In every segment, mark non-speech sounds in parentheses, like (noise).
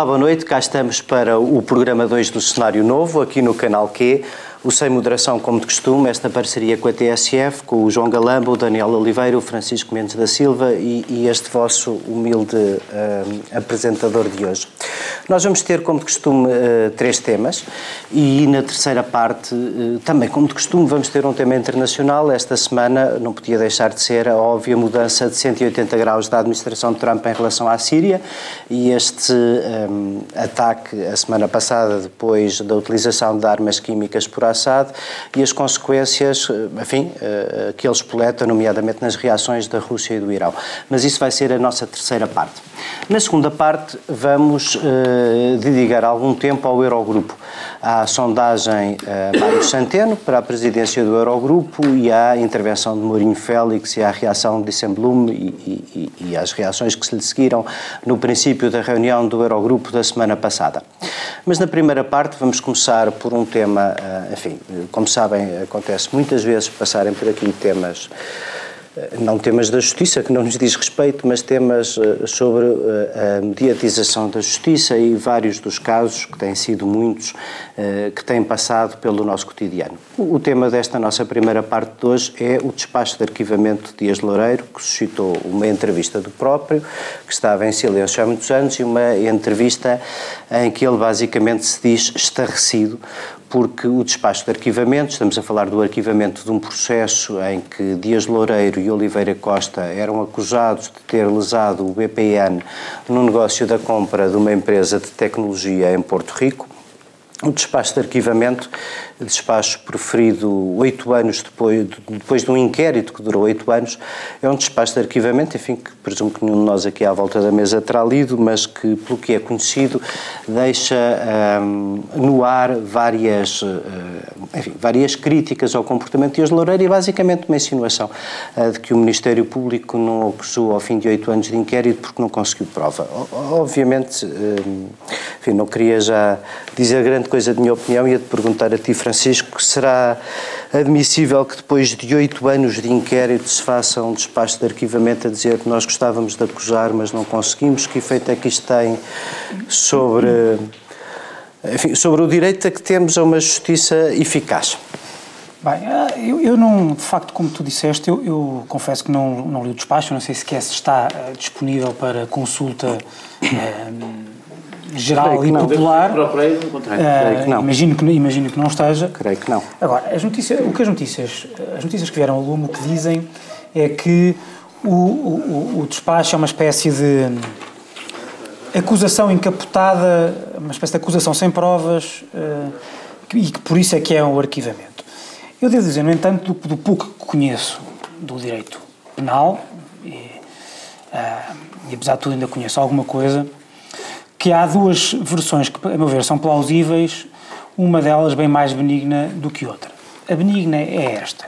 Olá, boa noite. Cá estamos para o programa 2 do Cenário Novo, aqui no canal Q. O Sem Moderação, como de costume, esta parceria com a TSF, com o João Galamba, o Daniel Oliveira, o Francisco Mendes da Silva e, e este vosso humilde uh, apresentador de hoje. Nós vamos ter, como de costume, uh, três temas e na terceira parte, uh, também como de costume, vamos ter um tema internacional. Esta semana não podia deixar de ser a óbvia mudança de 180 graus da administração de Trump em relação à Síria e este um, ataque a semana passada, depois da utilização de armas químicas por Assad e as consequências, eh, enfim, eh, que ele espoleta, nomeadamente nas reações da Rússia e do Irão. Mas isso vai ser a nossa terceira parte. Na segunda parte, vamos uh, dedicar algum tempo ao Eurogrupo, à sondagem Mário Centeno para a presidência do Eurogrupo e à intervenção de Mourinho Félix e à reação de Dissemblum e, e, e reações que se lhe seguiram no princípio da reunião do Eurogrupo da semana passada. Mas na primeira parte vamos começar por um tema, enfim, como sabem, acontece muitas vezes passarem por aqui temas não temas da justiça, que não nos diz respeito, mas temas eh, sobre eh, a mediatização da justiça e vários dos casos, que têm sido muitos, eh, que têm passado pelo nosso cotidiano. O tema desta nossa primeira parte de hoje é o despacho de arquivamento de Dias Loureiro, que suscitou uma entrevista do próprio, que estava em silêncio há muitos anos, e uma entrevista em que ele basicamente se diz estarrecido porque o despacho de arquivamento, estamos a falar do arquivamento de um processo em que Dias Loureiro e Oliveira Costa eram acusados de ter lesado o BPN no negócio da compra de uma empresa de tecnologia em Porto Rico. O despacho de arquivamento despacho proferido oito anos depois, depois de um inquérito que durou oito anos, é um despacho de arquivamento, enfim, que presumo que nenhum de nós aqui à volta da mesa terá lido, mas que, pelo que é conhecido, deixa um, no ar várias, uh, enfim, várias críticas ao comportamento de Dias Loureiro e basicamente uma insinuação uh, de que o Ministério Público não acusou ao fim de oito anos de inquérito porque não conseguiu prova. Obviamente, uh, enfim, não queria já dizer grande coisa de minha opinião e ia-te perguntar a ti, Francisco, Francisco, será admissível que depois de oito anos de inquérito se faça um despacho de arquivamento a dizer que nós gostávamos de acusar, mas não conseguimos? Que efeito é que isto tem sobre, enfim, sobre o direito a que temos a uma justiça eficaz? Bem, eu, eu, não, de facto, como tu disseste, eu, eu, confesso que não, não li o despacho, não sei sequer se está uh, disponível para consulta uh, geral e popular. Uh, que não. Imagino, que, imagino que não esteja. Creio que não. Agora, as notícias, o que as notícias, as notícias que vieram ao lume, o que dizem é que o, o, o despacho é uma espécie de acusação encapotada, uma espécie de acusação sem provas uh, e que por isso é que é o um arquivamento. Eu devo dizer, no entanto, do, do pouco que conheço do direito penal, e, uh, e apesar de tudo ainda conheço alguma coisa, que há duas versões que, a meu ver, são plausíveis, uma delas bem mais benigna do que outra. A benigna é esta.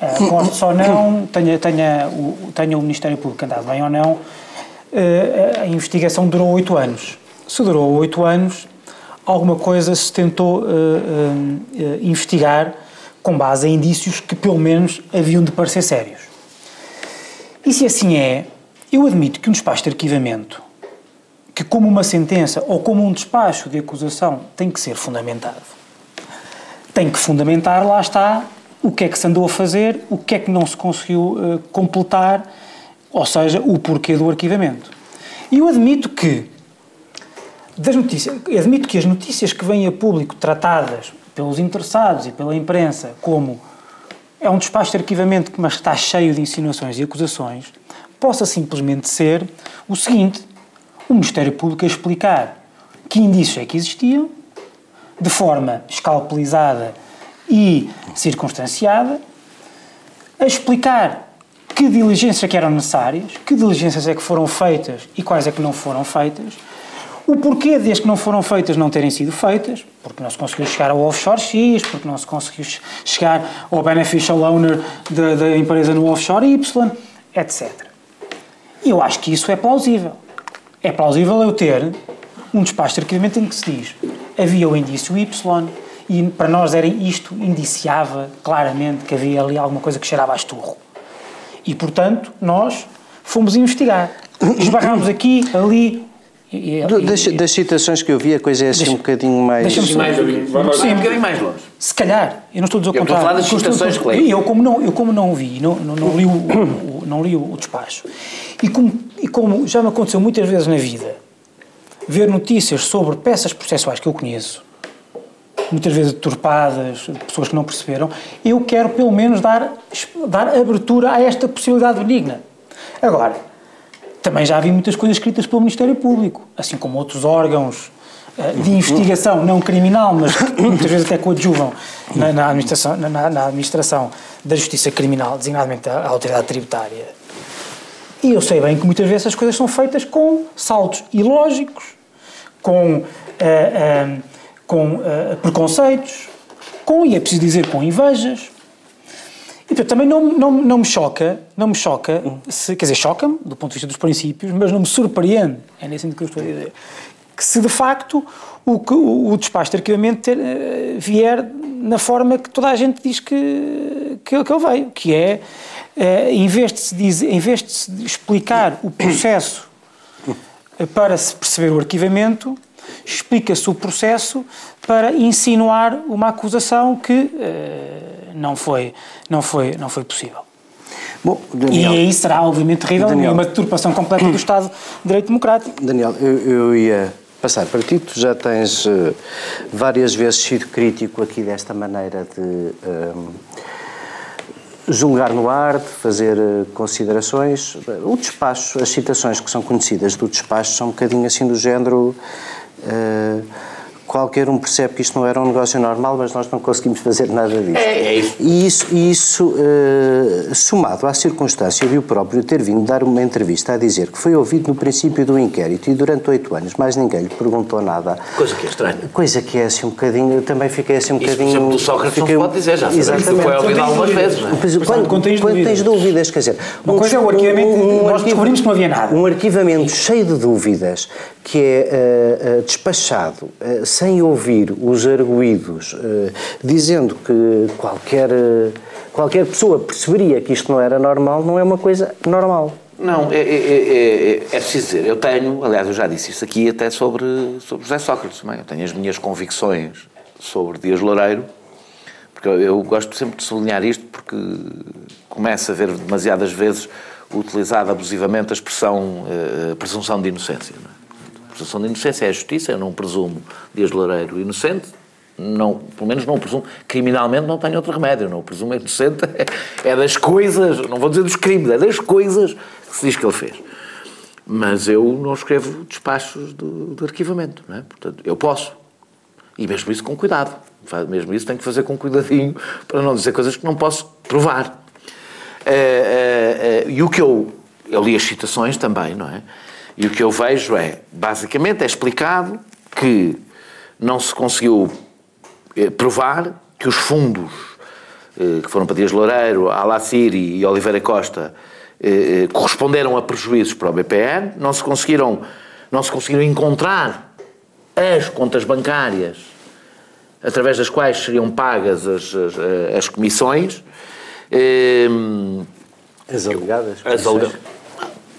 Uh, gosto só não, tenha, tenha, o, tenha o Ministério Público andado bem ou não, uh, a investigação durou oito anos. Se durou oito anos, alguma coisa se tentou uh, uh, investigar com base em indícios que, pelo menos, haviam de parecer sérios. E se assim é, eu admito que um despacho de arquivamento que, como uma sentença ou como um despacho de acusação, tem que ser fundamentado. Tem que fundamentar, lá está, o que é que se andou a fazer, o que é que não se conseguiu uh, completar, ou seja, o porquê do arquivamento. E eu admito que, das notícias, admito que as notícias que vêm a público tratadas pelos interessados e pela imprensa como é um despacho de arquivamento, mas está cheio de insinuações e acusações, possa simplesmente ser o seguinte: o Ministério Público a explicar que indícios é que existiam, de forma escalpelizada e circunstanciada, a explicar que diligências é que eram necessárias, que diligências é que foram feitas e quais é que não foram feitas, o porquê desde que não foram feitas não terem sido feitas, porque não se conseguiu chegar ao offshore X, porque não se conseguiu chegar ao beneficial owner da, da empresa no offshore Y, etc. Eu acho que isso é plausível. É plausível eu ter um despacho de arquivamento em que se diz havia o indício Y e para nós era isto indiciava claramente que havia ali alguma coisa que cheirava a esturro. E, portanto, nós fomos investigar. Esbarramos aqui, ali E, Do, das, das, citações que eu vi, a coisa é assim deixa, um bocadinho mais. Deixa-me mais, sim, um bocadinho mais longe. Se calhar, eu não estou a dizer o contrário. Eu estou a falar das citações que Eu, como não, eu como não vi, não, não, não li, o, o, não li o, despacho, e como, e como já me aconteceu muitas vezes na vida, ver notícias sobre peças processuais que eu conheço, muitas vezes deturpadas, pessoas que não perceberam, eu quero pelo menos dar, dar abertura a esta possibilidade benigna. Agora, também já havia muitas coisas escritas pelo Ministério Público, assim como outros órgãos eh, de investigação não criminal, mas muitas vezes até coadjuvam na, na, administração, na, na, administração da justiça criminal, designadamente a autoridade tributária. E eu sei bem que muitas vezes essas coisas são feitas com saltos ilógicos, com, uh, uh, com uh, preconceitos, com, e é preciso dizer, com invejas, e portanto, também não, não, não me choca, não me choca, se, quer dizer, choca-me do ponto de vista dos princípios, mas não me surpreende, é nesse sentido que eu estou a dizer, que se de facto o, o, o despacho de arquivamento ter, uh, vier na forma que toda a gente diz que, que, que ele veio, que é, uh, em, vez de se dizer, em vez de se explicar o processo para se perceber o arquivamento, explica-se o processo para insinuar uma acusação que uh, não, foi, não, foi, não foi possível. Bom, Daniel, e aí será, obviamente, terrível Daniel, uma deturpação completa do Estado de Direito Democrático. Daniel, eu, eu ia passar para ti. Tu já tens uh, várias vezes sido crítico aqui desta maneira de uh, julgar no ar, de fazer uh, considerações. O despacho, as citações que são conhecidas do despacho são um bocadinho assim do género 呃，qualquer um percebe que isto não era um negócio normal, mas nós não conseguimos fazer nada disso. É, é isso. E isso, e isso uh, somado à circunstância de o próprio ter vindo dar uma entrevista a dizer que foi ouvido no princípio do inquérito e durante oito anos mais ninguém lhe perguntou nada. Coisa que é estranha. Coisa que é assim um bocadinho, eu também fiquei assim um isso, bocadinho... Por exemplo, do Sócrates fiquei, não se pode dizer, já que foi ouvido algumas vezes, não é? Quando, quando, quando, tens, quando dúvidas. tens dúvidas, quer dizer... Uma um, coisa é o arquivamento, um, um nós descobrimos que não havia nada. Um arquivamento cheio de dúvidas que é uh, uh, despachado uh, sem ouvir os arguídos, dizendo que qualquer, qualquer pessoa perceberia que isto não era normal, não é uma coisa normal. Não, é, é, é, é, preciso dizer, eu tenho, aliás, eu já disse isso aqui até sobre, sobre José Sócrates também, eu tenho as minhas convicções sobre Dias Loureiro, porque eu, eu gosto sempre de sublinhar isto, porque começo a ver demasiadas vezes utilizada abusivamente a expressão presunção de inocência. Não é? Presunção de inocência é a justiça, eu não presumo Dias Loureiro inocente, não, pelo menos não presumo, criminalmente não tenho outro remédio, não presumo inocente, é, (laughs) é das coisas, não vou dizer dos crimes, é das coisas que se diz que ele fez. Mas eu não escrevo despachos de, de arquivamento, não é? Portanto, eu posso. E mesmo isso com cuidado. Mesmo isso tenho que fazer com cuidadinho para não dizer coisas que não posso provar. Uh, uh, uh, e o que eu. Eu li as citações também, não é? E o que eu vejo é, basicamente, é explicado que não se conseguiu eh, provar que os fundos eh, que foram para Dias Loureiro, Alaciri e Oliveira Costa eh, corresponderam a prejuízos para o BPN, não se conseguiram, não se conseguiram encontrar as contas bancárias através das quais seriam pagas as, as, as comissões. As alegadas. As alegadas.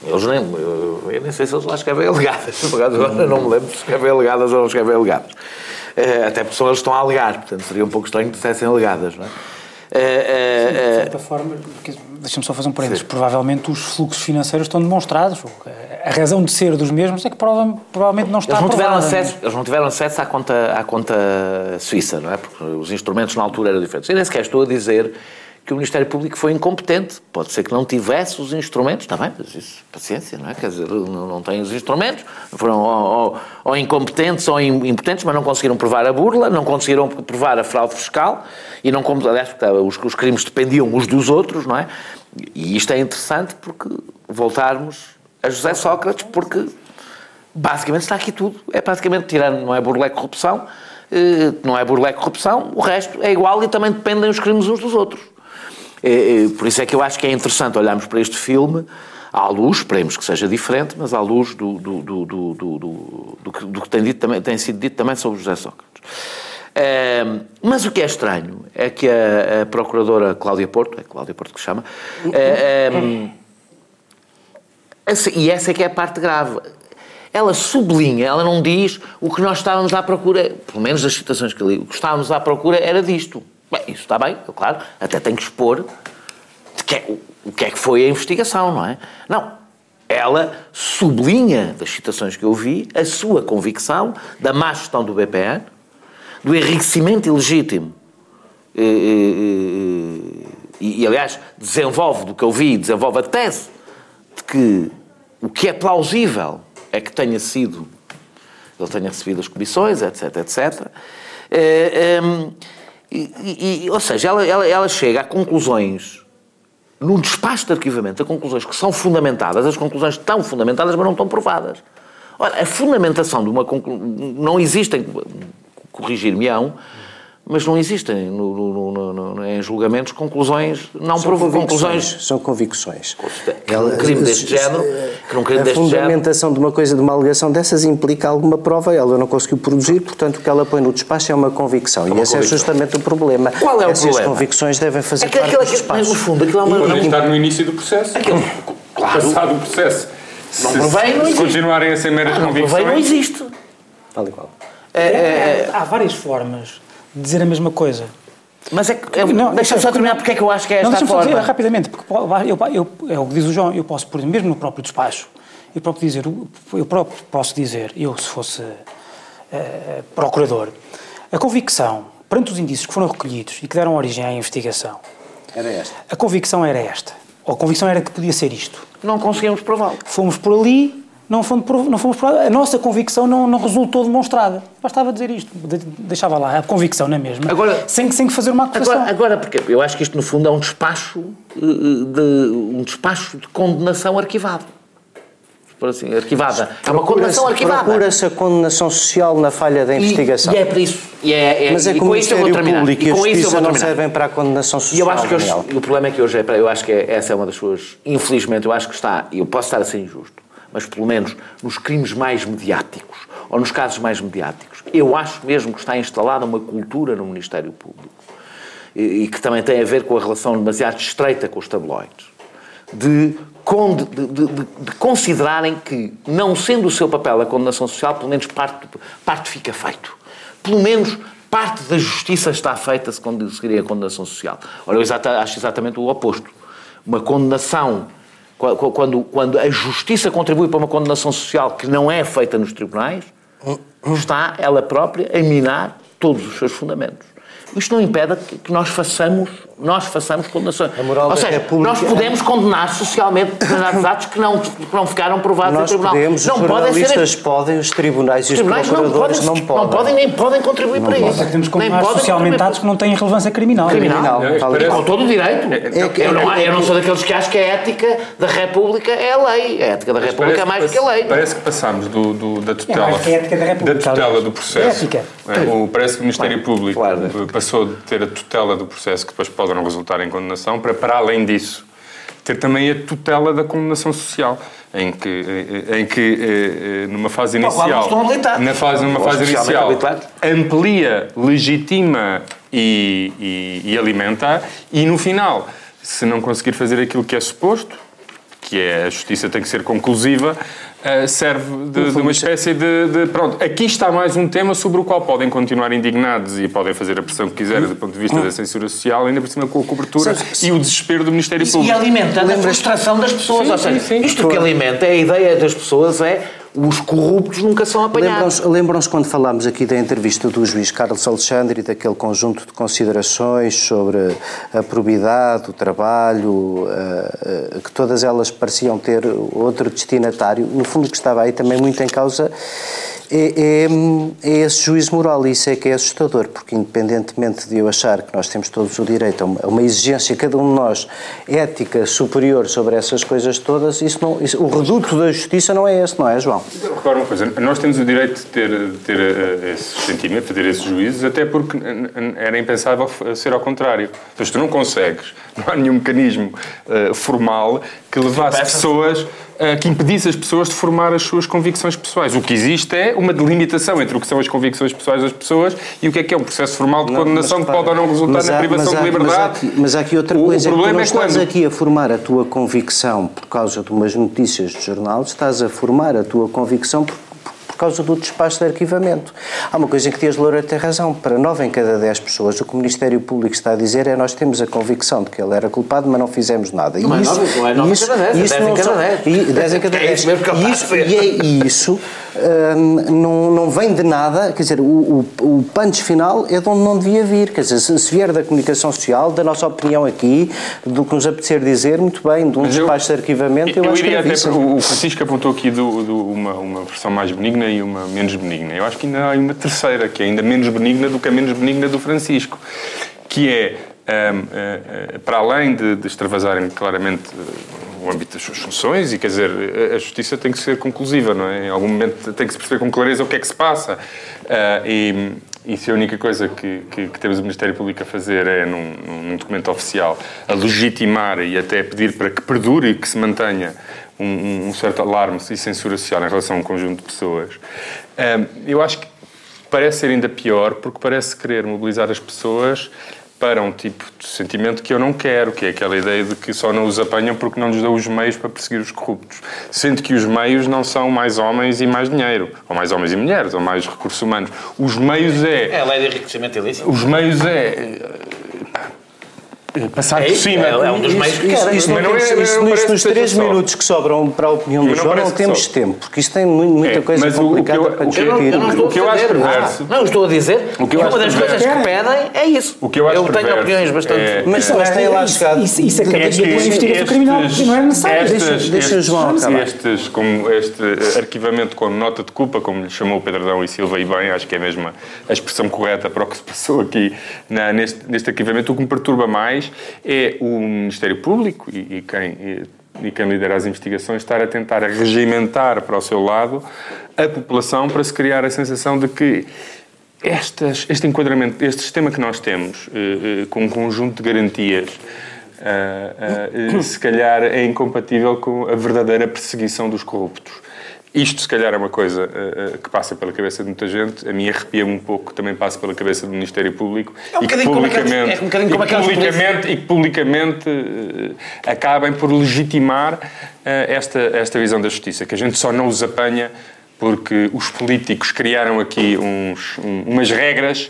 Eles nem, eu, eu, nem sei se eles lá escrevem alegadas. Por acaso agora não me lembro se escrevem alegadas ou não escrevem alegadas. Uh, até porque são eles estão a alegar, portanto seria um pouco estranho que dissessem alegadas, não é? Uh, uh, de certa forma, deixa-me só fazer um parênteses, provavelmente os fluxos financeiros estão demonstrados. A razão de ser dos mesmos é que prova, provavelmente não está eles não tiveram aprovada, acesso Eles não tiveram acesso à conta, à conta suíça, não é? Porque os instrumentos na altura eram diferentes. Eu nem sequer estou a dizer que o Ministério Público foi incompetente. Pode ser que não tivesse os instrumentos, está bem, mas isso, paciência, não é? Quer dizer, não, não tem os instrumentos, foram ou, ou, ou, incompetentes ou impotentes, mas não conseguiram provar a burla, não conseguiram provar a fraude fiscal, e não, aliás, os, os crimes dependiam uns dos outros, não é? E isto é interessante porque voltarmos a José Sócrates, porque basicamente está aqui tudo. É praticamente, tirando, não é burla, é corrupção, eh, não é burla, é corrupção, o resto é igual e também dependem os crimes uns dos outros. É, é, por isso é que eu acho que é interessante olharmos para este filme à luz, esperemos que seja diferente, mas à luz do, do, do, do, do, do, do que tem, dito, também, tem sido dito também sobre José Sócrates. É, mas o que é estranho é que a, a, procuradora Cláudia Porto, é Cláudia Porto que chama, é, é, e essa é que é a parte grave, ela sublinha, ela não diz o que nós estávamos à procura, pelo menos das citações que eu li, o que estávamos à procura era disto. Bem, isso está bem, claro, até tem que expor que é, o que é que foi a investigação, não é? Não, ela sublinha, das citações que eu vi, a sua convicção da má gestão do BPN, do enriquecimento ilegítimo. E, e, e, e, aliás, desenvolve, do que eu vi, desenvolve a tese de que o que é plausível é que tenha sido, ele tenha recebido as comissões, etc, etc. É, ou seja, ela, ela, ela chega a conclusões num despacho de arquivamento a conclusões que são fundamentadas, as conclusões estão fundamentadas, mas não estão provadas. Ora, a fundamentação de uma conclusão. Não existem, corrigir-me-ão, mas não existem no, no, no, em julgamentos conclusões, não são conclusões. São convicções. Que num crime deste género, que num crime a deste fundamentação género, de uma coisa, de uma alegação dessas, implica alguma prova, ela não conseguiu produzir, portanto o que ela põe no despacho é uma convicção. É uma e esse convicção. é justamente o problema. Qual é o Essas problema? convicções devem fazer é que, parte aquilo, do despacho. No fundo, aquilo é uma... Podem estar no início do processo. Aquilo, claro. Passado o processo. Não se, provém, não se existe. continuarem a ser meras Não convicções... provém, não existe. Tal e qual. É, é, é, Há várias formas dizer a mesma coisa. mas é que... Não, Deixa-me só terminar porque é que eu acho que é Não, esta a deixa-me só dizer forma. rapidamente, porque po- eu, eu, é o que diz o João, eu posso, mesmo no próprio despacho, eu próprio dizer, eu próprio posso dizer, eu se fosse eh, procurador, a convicção, perante os indícios que foram recolhidos e que deram origem à investigação, Era esta. a convicção era esta, ou a convicção era que podia ser isto. Não conseguimos prová-lo. Fomos por ali, não fomos não fomos a nossa convicção não, não resultou demonstrada. Bastava dizer isto, de- deixava lá a convicção na mesma, Agora- sem, sem que fazer uma acusação. Agora, agora, porque eu acho que isto, no fundo, é um despacho eh, de, um despacho de condenação arquivado. Por assim, arquivada. É uma condenação arquivada. Procura-se a condenação social na falha da E- investigação. E, é por isso. E é, é, Mas é e que o com vou Ministério. Público e E a com isso eu Justiça vou não servem para a condenação E social, eu acho que hoje, o problema é que hoje, é, eu acho que é- essa é uma das suas, infelizmente, eu acho que está, e eu posso estar a ser injusto, mas pelo menos nos crimes mais mediáticos, ou nos casos mais mediáticos, eu acho mesmo que está instalada uma cultura no Ministério Público, e, e que também tem a ver com a relação demasiado estreita com os tabloides, de, de- de- de- de considerarem que, não sendo o seu papel a condenação social, pelo menos parte, parte fica feito. Pelo menos parte da justiça está feita se conseguirem a condenação social. Ora, eu exata- acho exatamente o oposto. Uma condenação, quando, quando a justiça contribui para uma condenação social que não é feita nos tribunais, está ela própria a minar todos os seus fundamentos. Isto não impede que nós façamos, nós façamos condenações. A moral Ou da seja, República- nós podemos condenar socialmente determinados atos que não, que não ficaram provados Nós no tribunal. podemos, não os podem ser jornalistas podem, os tribunais e os os tribunais não podem, procuradores não podem. não podem nem podem contribuir para isso. Podemos nem condenar podem socialmente atos que não têm relevância criminal. Criminal. Criminal, Não, qual. com todo o direito. É que- eu, não, eu não sou daqueles que acham que a ética da República é a lei. A ética da República é mais do que a lei. Parece que passámos do, do- da tutela, mais que a ética da República, tutela do processo. Ética. É, o, parece que o Ministério Público claro. passou de ter a tutela do processo, que depois pode não resultar em condenação, para, para além disso, ter também a tutela da condenação social. Em que, eh, em que eh, eh, numa fase inicial, na fase, numa fase inicial, amplia, legitima e, e, e alimenta, e no final, se não conseguir fazer aquilo que é suposto, que é a justiça tem que ser conclusiva, eh, serve de, de uma espécie de, de- Pronto, aqui está mais um tema sobre o qual podem continuar indignados e podem fazer a pressão que quiserem do ponto de vista da censura social, ainda por cima com a cobertura e o desespero do Ministério E Público. alimenta a frustração das pessoas. Sim, Ou seja, sim, sim. isto que alimenta, a ideia das pessoas é os corruptos nunca são apanhados. Lembram-se lembram-se quando falámos aqui da entrevista do juiz Carlos Alexandre e daquele conjunto de considerações sobre a probidade, o trabalho, eh, eh, que todas elas pareciam ter outro destinatário. No fundo, que estava aí também muito em causa é, é, é esse juízo moral, e isso é que é assustador, porque independentemente de eu achar que nós temos todos o direito a uma, a uma exigência, cada um de nós, ética superior sobre essas coisas todas, isso não, isso- o reduto da justiça não é esse, não é, João? Repara uma coisa, nós temos o direito de ter, de ter eh, esse sentimento, de ter esses juízes, até porque era impensável f- ser ao contrário. Então, se tu não consegues, não há nenhum mecanismo eh, formal que levasse pessoas, eh, que impedisse as pessoas de formar as suas convicções pessoais. O que existe é uma delimitação entre o que são as convicções pessoais das pessoas e o que é que é um processo formal de Não, condenação mas que pode ou não resultar mas na há- privação há- de liberdade. Mas há aqui, mas há aqui outra O- coisa, o é que tu problema não é estás quando- aqui a formar a tua convicção por causa de umas notícias de jornal, estás a formar a tua convicção por, por- causa do despacho de arquivamento. Há uma coisa em que Dias Loura tem razão. Para 9 em cada 10 pessoas, o que o Ministério Público está a dizer é nós temos a convicção de que ele era culpado, mas não fizemos nada. Não é isso, nove, não é nove em isso- cada dez, é isso dez em não cada dez. e 10 em cada É 10. isso mesmo que ele está a isso, e é isso hum, não, não vem de nada, quer dizer, o, o, o punch final é de onde não devia vir, quer dizer, se, se vier da comunicação social, da nossa opinião aqui, do que nos apetecer dizer, muito bem, de um despacho de arquivamento, eu, eu acho que é até isso. o Francisco apontou aqui do, do- uma, uma versão mais benigna e uma menos benigna. Eu acho que ainda há uma terceira, que é ainda menos benigna do que a menos benigna do Francisco, que é, hum, eh, eh, para além de, de extravasarem claramente eh, o âmbito das suas funções, e quer dizer, a- a justiça tem que ser conclusiva, não é? Em algum momento tem que se perceber com clareza o que é que se passa. Ah, e, e se a única coisa que, que, que temos o Ministério Público a fazer é, num, num documento oficial, a legitimar e até pedir para que perdure e que se mantenha um, um certo alarme e censura social em relação a um conjunto de pessoas, ah, eu acho que parece ser ainda pior porque parece querer mobilizar as pessoas para um tipo de sentimento que eu não quero, que é aquela ideia de que só não os apanham porque não lhes dão os meios para perseguir os corruptos. Sendo que os meios não são mais homens e mais dinheiro, ou mais homens e mulheres, ou mais recursos humanos. Os meios é... É a lei de enriquecimento ilícito. Os meios é... é, Passar É por isso, cima. é- é um dos meios que Isso, querem. isso não não temos- é- isso não nos- três minutos que sobram para a opinião do não João não temos tempo, porque isto tem mu- muita É, coisa complicada eu- para o que eu Eu não, eu não discutir. estou O que eu a acho perverso- Não, estou a dizer O que eu uma das coisas que pedem é isso. O que eu acho tenho perverso opiniões bastante. é- Mas, mas tem lá chegado. Isso, isso acabaria É que com a investigação criminal, e não é necessário. estes- Deixa- o João acabar. Estes, como este arquivamento com nota de culpa, como lhe chamou o Pedradão e Silva, e bem, acho que é mesmo a, expressão correta para o que se passou aqui neste arquivamento. O que me perturba mais é o Ministério Público e, e quem. e- e quem lidera as investigações estar a tentar regimentar para o seu lado a população para se criar a sensação de que estas, este enquadramento, este sistema que nós temos, eh, eh, com um conjunto de garantias, eh, se calhar é incompatível com a verdadeira perseguição dos corruptos. Isto, se calhar, é uma coisa ah, ah, que passa pela cabeça de muita gente. A mim arrepia-me um pouco, que também passa pela cabeça do Ministério Público. É um e que como publicamente, é um e que publicamente, e que publicamente eh, acabem por legitimar esta, esta visão da justiça, que a gente só não os apanha porque os políticos criaram aqui uns, um- umas regras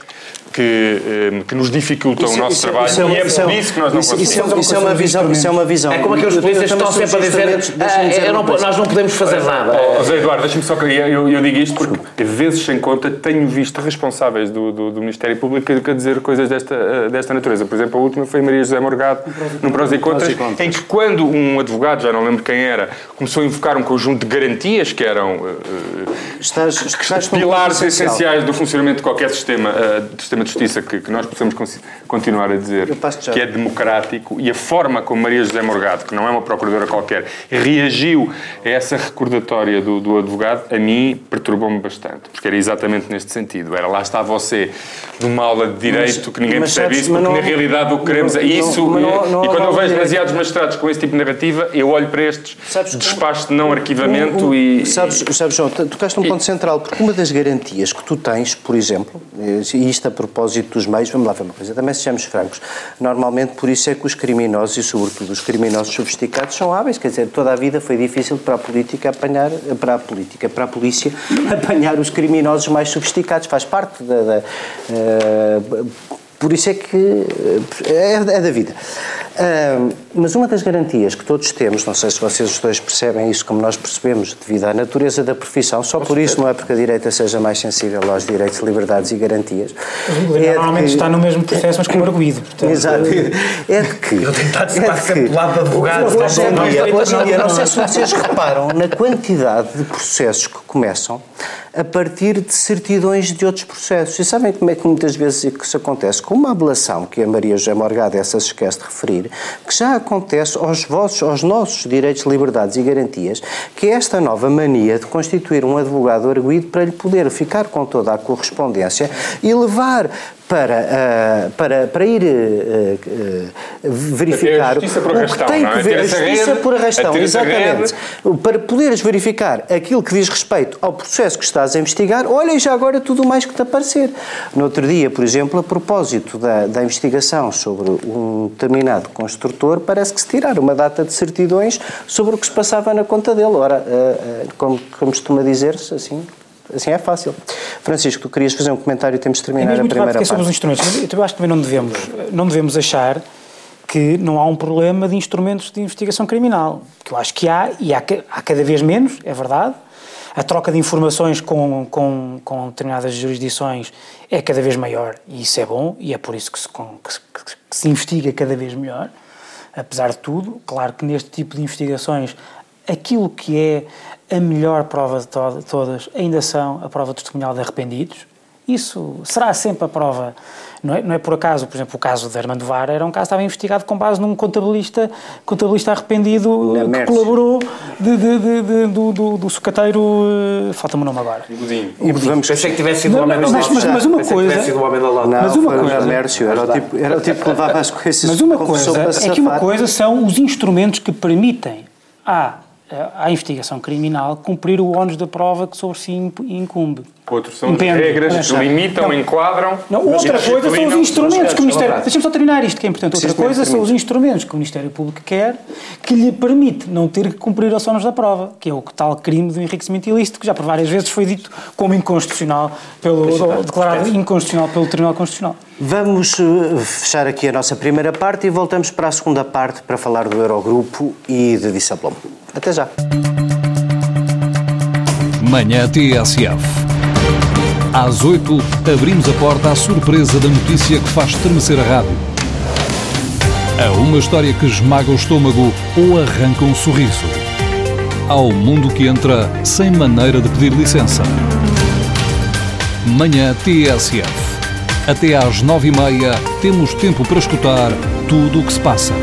que, eh, que nos dificultam o nosso trabalho isso é uma- e é isso é por um- isso que nós não isso- isso é- conseguimos. Isso é uma visão. Isso é uma visão. É como aqueles polícias que também estão sempre a dizer, "Ah, dizer eu não- nós não podemos fazer nada. Oh, José Eduardo, deixa-me só que eu, eu, digo isto porque, vezes sem conta, tenho visto responsáveis do, do, do Ministério Público a dizer coisas desta, eh, desta natureza. Por exemplo, a última foi Maria José Morgado, no Prós e Contras, em que quando um advogado, já não lembro quem era, começou a invocar um conjunto de garantias que eram eh, Estás, estás pilares essenciais do funcionamento de qualquer sistema, eh, de sistema de justiça que, que nós possamos continuar a dizer que é democrático e a forma como Maria José Morgado, que não é uma procuradora qualquer, reagiu a essa recordatória do, do advogado, a mim perturbou-me bastante, porque era exatamente neste sentido. Era lá está você numa aula de direito Mas- que ninguém percebe isso, porque não- na realidade o que queremos é não- isso. mas e- não- não e quando eu vejo direito. demasiados magistrados com esse tipo de narrativa, eu olho para estes Sabes despachos de não arquivamento Um- um- e. Sabes, sabes, João, tu- tocaste num ponto central, porque uma das garantias que tu tens, por exemplo, e isto a propósito dos meios, vamos lá ver uma coisa, também sejamos francos, normalmente por isso é que os criminosos, e sobretudo os criminosos sofisticados, são hábeis, quer dizer, toda a vida foi difícil para a política apanhar, para a política, para a polícia, (laughs) apanhar os criminosos mais sofisticados, faz parte da... da, eh, por isso é que eh, é, é da vida. Ah, mas uma das garantias que todos temos, não sei se vocês os dois percebem isso como nós percebemos, devido à natureza da profissão, só por isso não é porque a direita seja mais sensível aos direitos, liberdades e garantias. É normalmente que- está no mesmo processo, mas como arguído. Portanto, Exato. É de que. (laughs) Eu tenho estado é quase de sempre que- do lado de advogados, Hoje em não, não, dia, não, hoje não, dia, não não. sei se vocês reparam na quantidade de processos que começam a partir de certidões de outros processos. E sabem como é que muitas vezes isso acontece? Com uma ablação que a Maria José Morgado essa se esquece de referir, que já acontece aos vossos, aos nossos direitos, liberdades e garantias, que é esta nova mania de constituir um advogado arguído para lhe poder ficar com toda a correspondência e levar para, uh, para, para ir uh, uh, verificar a justiça por arrastão, o que tem é? que ver, a justiça rede, por arrastão, exatamente, para poderes verificar aquilo que diz respeito ao processo que estás a investigar, olha já agora tudo mais que te aparecer. No outro dia, por exemplo, a propósito da, da investigação sobre um determinado construtor, parece que se tiraram uma data de certidões sobre o que se passava na conta dele. Ora, como, como costuma dizer-se, assim, assim é fácil. Francisco, tu querias fazer um comentário e temos de terminar é a primeira parte. sobre os instrumentos. Eu acho que também não devemos, não devemos achar que não há um problema de instrumentos de investigação criminal. Que eu acho que há, e há, há cada vez menos, é verdade. A troca de informações com, com, com determinadas jurisdições é cada vez maior e isso é bom e é por isso que se, que, que, que se investiga cada vez melhor. Apesar de tudo, claro que neste tipo de investigações aquilo que é a melhor prova de to todas ainda são a prova testemunhal de arrependidos. Isso será sempre a prova. Não é, não é por acaso, por exemplo, o caso de Armando Vara era um caso que estava investigado com base num contabilista, contabilista arrependido Na que colaborou de, de, de, do, do, do sucateiro. Uh, Falta-me o nome agora. Godinho. Vamos... Pensei que tivesse sido o homem da mas, mas, mas uma coisa. Sido o homem da Não, mas uma coisa. Mércio, era, o tipo, era o tipo que levava as coisas. Mas uma coisa é que uma coisa são os instrumentos que permitem à à investigação criminal cumprir o ónus da prova que sobre si incumbe. Outros são Impende. regras que limitam, não. enquadram. Não, outra coisa são os instrumentos que o Ministério. Deixa-me só terminar isto, que é importante. Outra coisa são os instrumentos que o Ministério Público quer que lhe permite não ter que cumprir os ónus da prova, que é o tal crime do enriquecimento ilícito, que já por várias vezes foi dito como inconstitucional, pelo, declarado inconstitucional pelo Tribunal Constitucional. Vamos eh, fechar aqui a nossa primeira parte e voltamos para a segunda parte para falar do Eurogrupo e de Dissablom. Até já. Manhã TSF. Às 8, abrimos a porta à surpresa da notícia que faz estremecer a rádio. A uma história que esmaga o estômago ou arranca um sorriso. Ao mundo que entra sem maneira de pedir licença. Manhã TSF. Até às nove e meia temos tempo para escutar tudo o que se passa.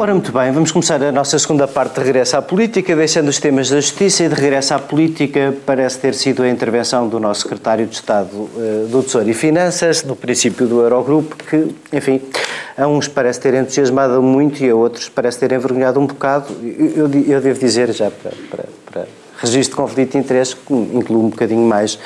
Ora, muito bem, vamos começar a nossa segunda parte de regresso à política, deixando os temas da justiça e de regresso à política parece ter sido a intervenção do nosso secretário de Estado uh, do Tesouro e Finanças, no princípio do Eurogrupo, que, enfim, a uns parece ter entusiasmado muito e a outros parece ter envergonhado um bocado. Eu, eu, eu devo dizer, já para, para registro de conflito de interesse, que inclui um bocadinho mais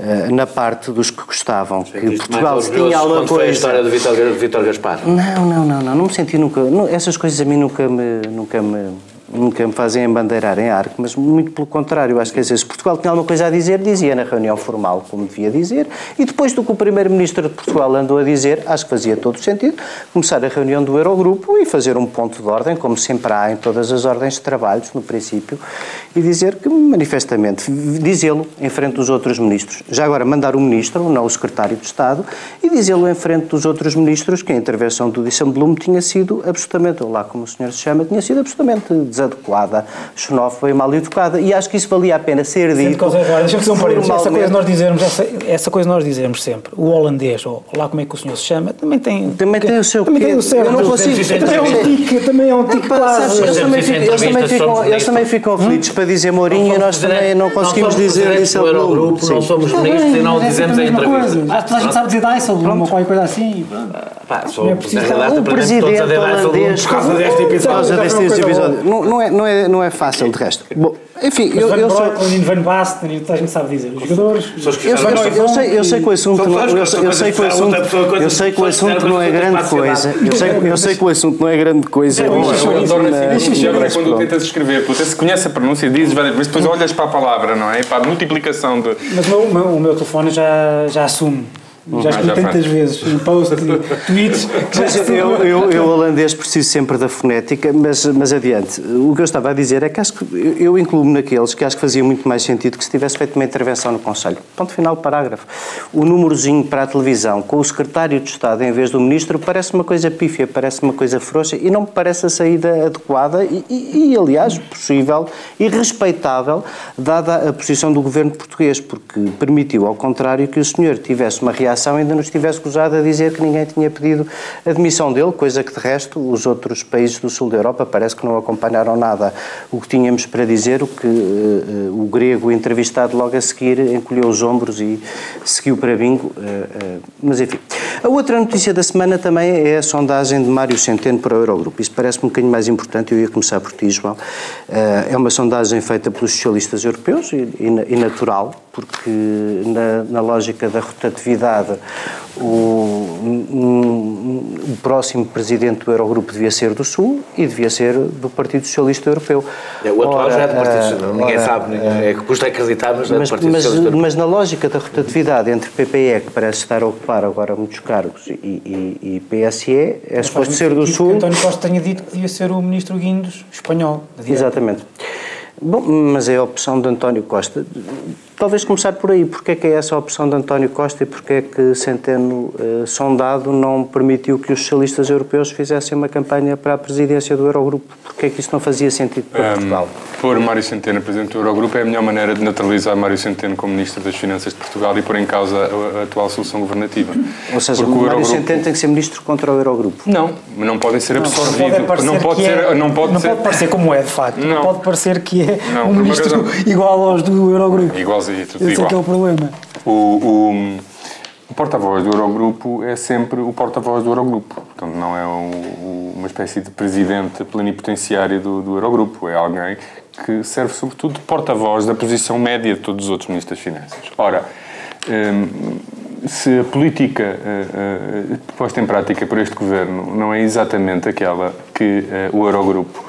eh, na parte dos que gostavam que Portugal tinha alguma coisa. Foi a história do Vítor, Vítor Gaspar? Não, não, não, não, não me senti nunca. Não, essas coisas a mim nunca me, nunca me nunca me fazem embandeirar em arco, mas muito pelo contrário. Acho que às vezes Portugal tinha alguma coisa a dizer, dizia na reunião formal como devia dizer, e depois do que o Primeiro-Ministro de Portugal andou a dizer, acho que fazia todo o sentido, começar a reunião do Eurogrupo e fazer um ponto de ordem, como sempre há em todas as ordens de trabalhos, no princípio, e dizer que, manifestamente, dizê-lo em frente dos outros ministros. Já agora, mandar o Ministro, não o Secretário de Estado, e dizê-lo em frente dos outros ministros que a intervenção do Dissemblum tinha sido absolutamente, ou lá como o senhor se chama, tinha sido absolutamente desagradável desadequada, xenófoba e mal educada, e acho que isso valia a pena ser dito. Deixa-me fazer um parênteses. Essa coisa nós dizermos, essa, essa, coisa nós dizemos sempre. O holandês, ou lá como é que o senhor se chama, também tem. Também tem o seu. Também tem o seu. Eu não consigo. Também é um tique, também é um tique quase. Eles também ficam, eles também ficam aflitos para dizer Mourinho e nós também não conseguimos dizer isso ao grupo. Não somos ministros e não dizemos a entrevista. Acho que a gente sabe dizer Dijsselbloem ou qualquer coisa assim. Pá, sou, é preciso, o presidente holandês, por causa deste episódio, não, é, não, é, não é fácil de resto. Bom, enfim, eu, eu sou. Van Basten, toda a gente sabe dizer. Os jogadores. Eu, eu, sei, eu sei que o assunto não, eu, eu sei que o assunto, eu sei que o assunto não é grande coisa. Eu sei, eu sei que o assunto não é grande coisa. Eu adoro assim. Quando tentas escrever, tu se conhece a pronúncia, dizes várias vezes, depois olhas para a palavra, não é? Para a multiplicação de. Mas o meu telefone já, já assume já escrevi tantas vezes em posts, tweets. Eu, eu, eu, holandês, preciso sempre da fonética, mas, mas adiante. O que eu estava a dizer é que acho que eu incluo-me naqueles que acho que fazia muito mais sentido que se tivesse feito uma intervenção no Conselho. Ponto final, parágrafo. O númerozinho para a televisão com o secretário de Estado em vez do ministro parece uma coisa pífia, parece uma coisa frouxa e não me parece a saída adequada e, e, e aliás, possível e respeitável, dada a posição do governo português, porque permitiu, ao contrário, que o senhor tivesse uma reação reação ainda nos tivesse gozado a dizer que ninguém tinha pedido a demissão dele, coisa que de resto os outros países do sul da Europa parece que não acompanharam nada o que tínhamos para dizer, o que uh, o grego entrevistado logo a seguir encolheu os ombros e seguiu para bingo, uh, uh, mas enfim. A outra notícia da semana também é a sondagem de Mário Centeno para o Eurogrupo. Isso parece-me um bocadinho mais importante, eu ia começar por ti, João. É uma sondagem feita pelos socialistas europeus e, e natural, porque na, na lógica da rotatividade o, um, o próximo presidente do Eurogrupo devia ser do Sul e devia ser do Partido Socialista Europeu. É, o atual ora, já é do Partido Socialista, ninguém ora, sabe, ninguém, é que custa acreditar, mas, mas é do Partido mas, Socialista Mas na lógica da rotatividade entre PPE, que parece estar a ocupar agora muitos cargos, e, e, e PSE, é suposto ser do Sul... António Costa tenha dito que devia ser o Ministro Guindos espanhol. Exatamente. Bom, mas é a opção de António Costa. Talvez começar por aí. Porquê é que é essa a opção de António Costa e porquê é que Centeno, eh, sondado, não permitiu que os socialistas europeus fizessem uma campanha para a presidência do Eurogrupo? Porquê é que isso não fazia sentido para um, Portugal? Pôr Mário Centeno presidente do Eurogrupo é a melhor maneira de neutralizar Mário Centeno como ministro das Finanças de Portugal e pôr em causa a, a atual solução governativa. Ou seja, Porque o Mário Eurogrupo... Centeno tem que ser ministro contra o Eurogrupo? Não, não podem ser absorvidos. Não, pode, ser, é, não pode, não ser... pode parecer como é, de facto. Não, não pode parecer que é não, um ministro igual aos do Eurogrupo. Igualzinho, tudo Esse igual. É que é o problema. O, o, o porta-voz do Eurogrupo é sempre o porta-voz do Eurogrupo. Portanto, não é um, uma espécie de presidente plenipotenciário do, do Eurogrupo. É alguém que serve, sobretudo, de porta-voz da posição média de todos os outros ministros das Finanças. Ora, hum, se a política uh, uh, posta em prática por este governo não é exatamente aquela que o Eurogrupo,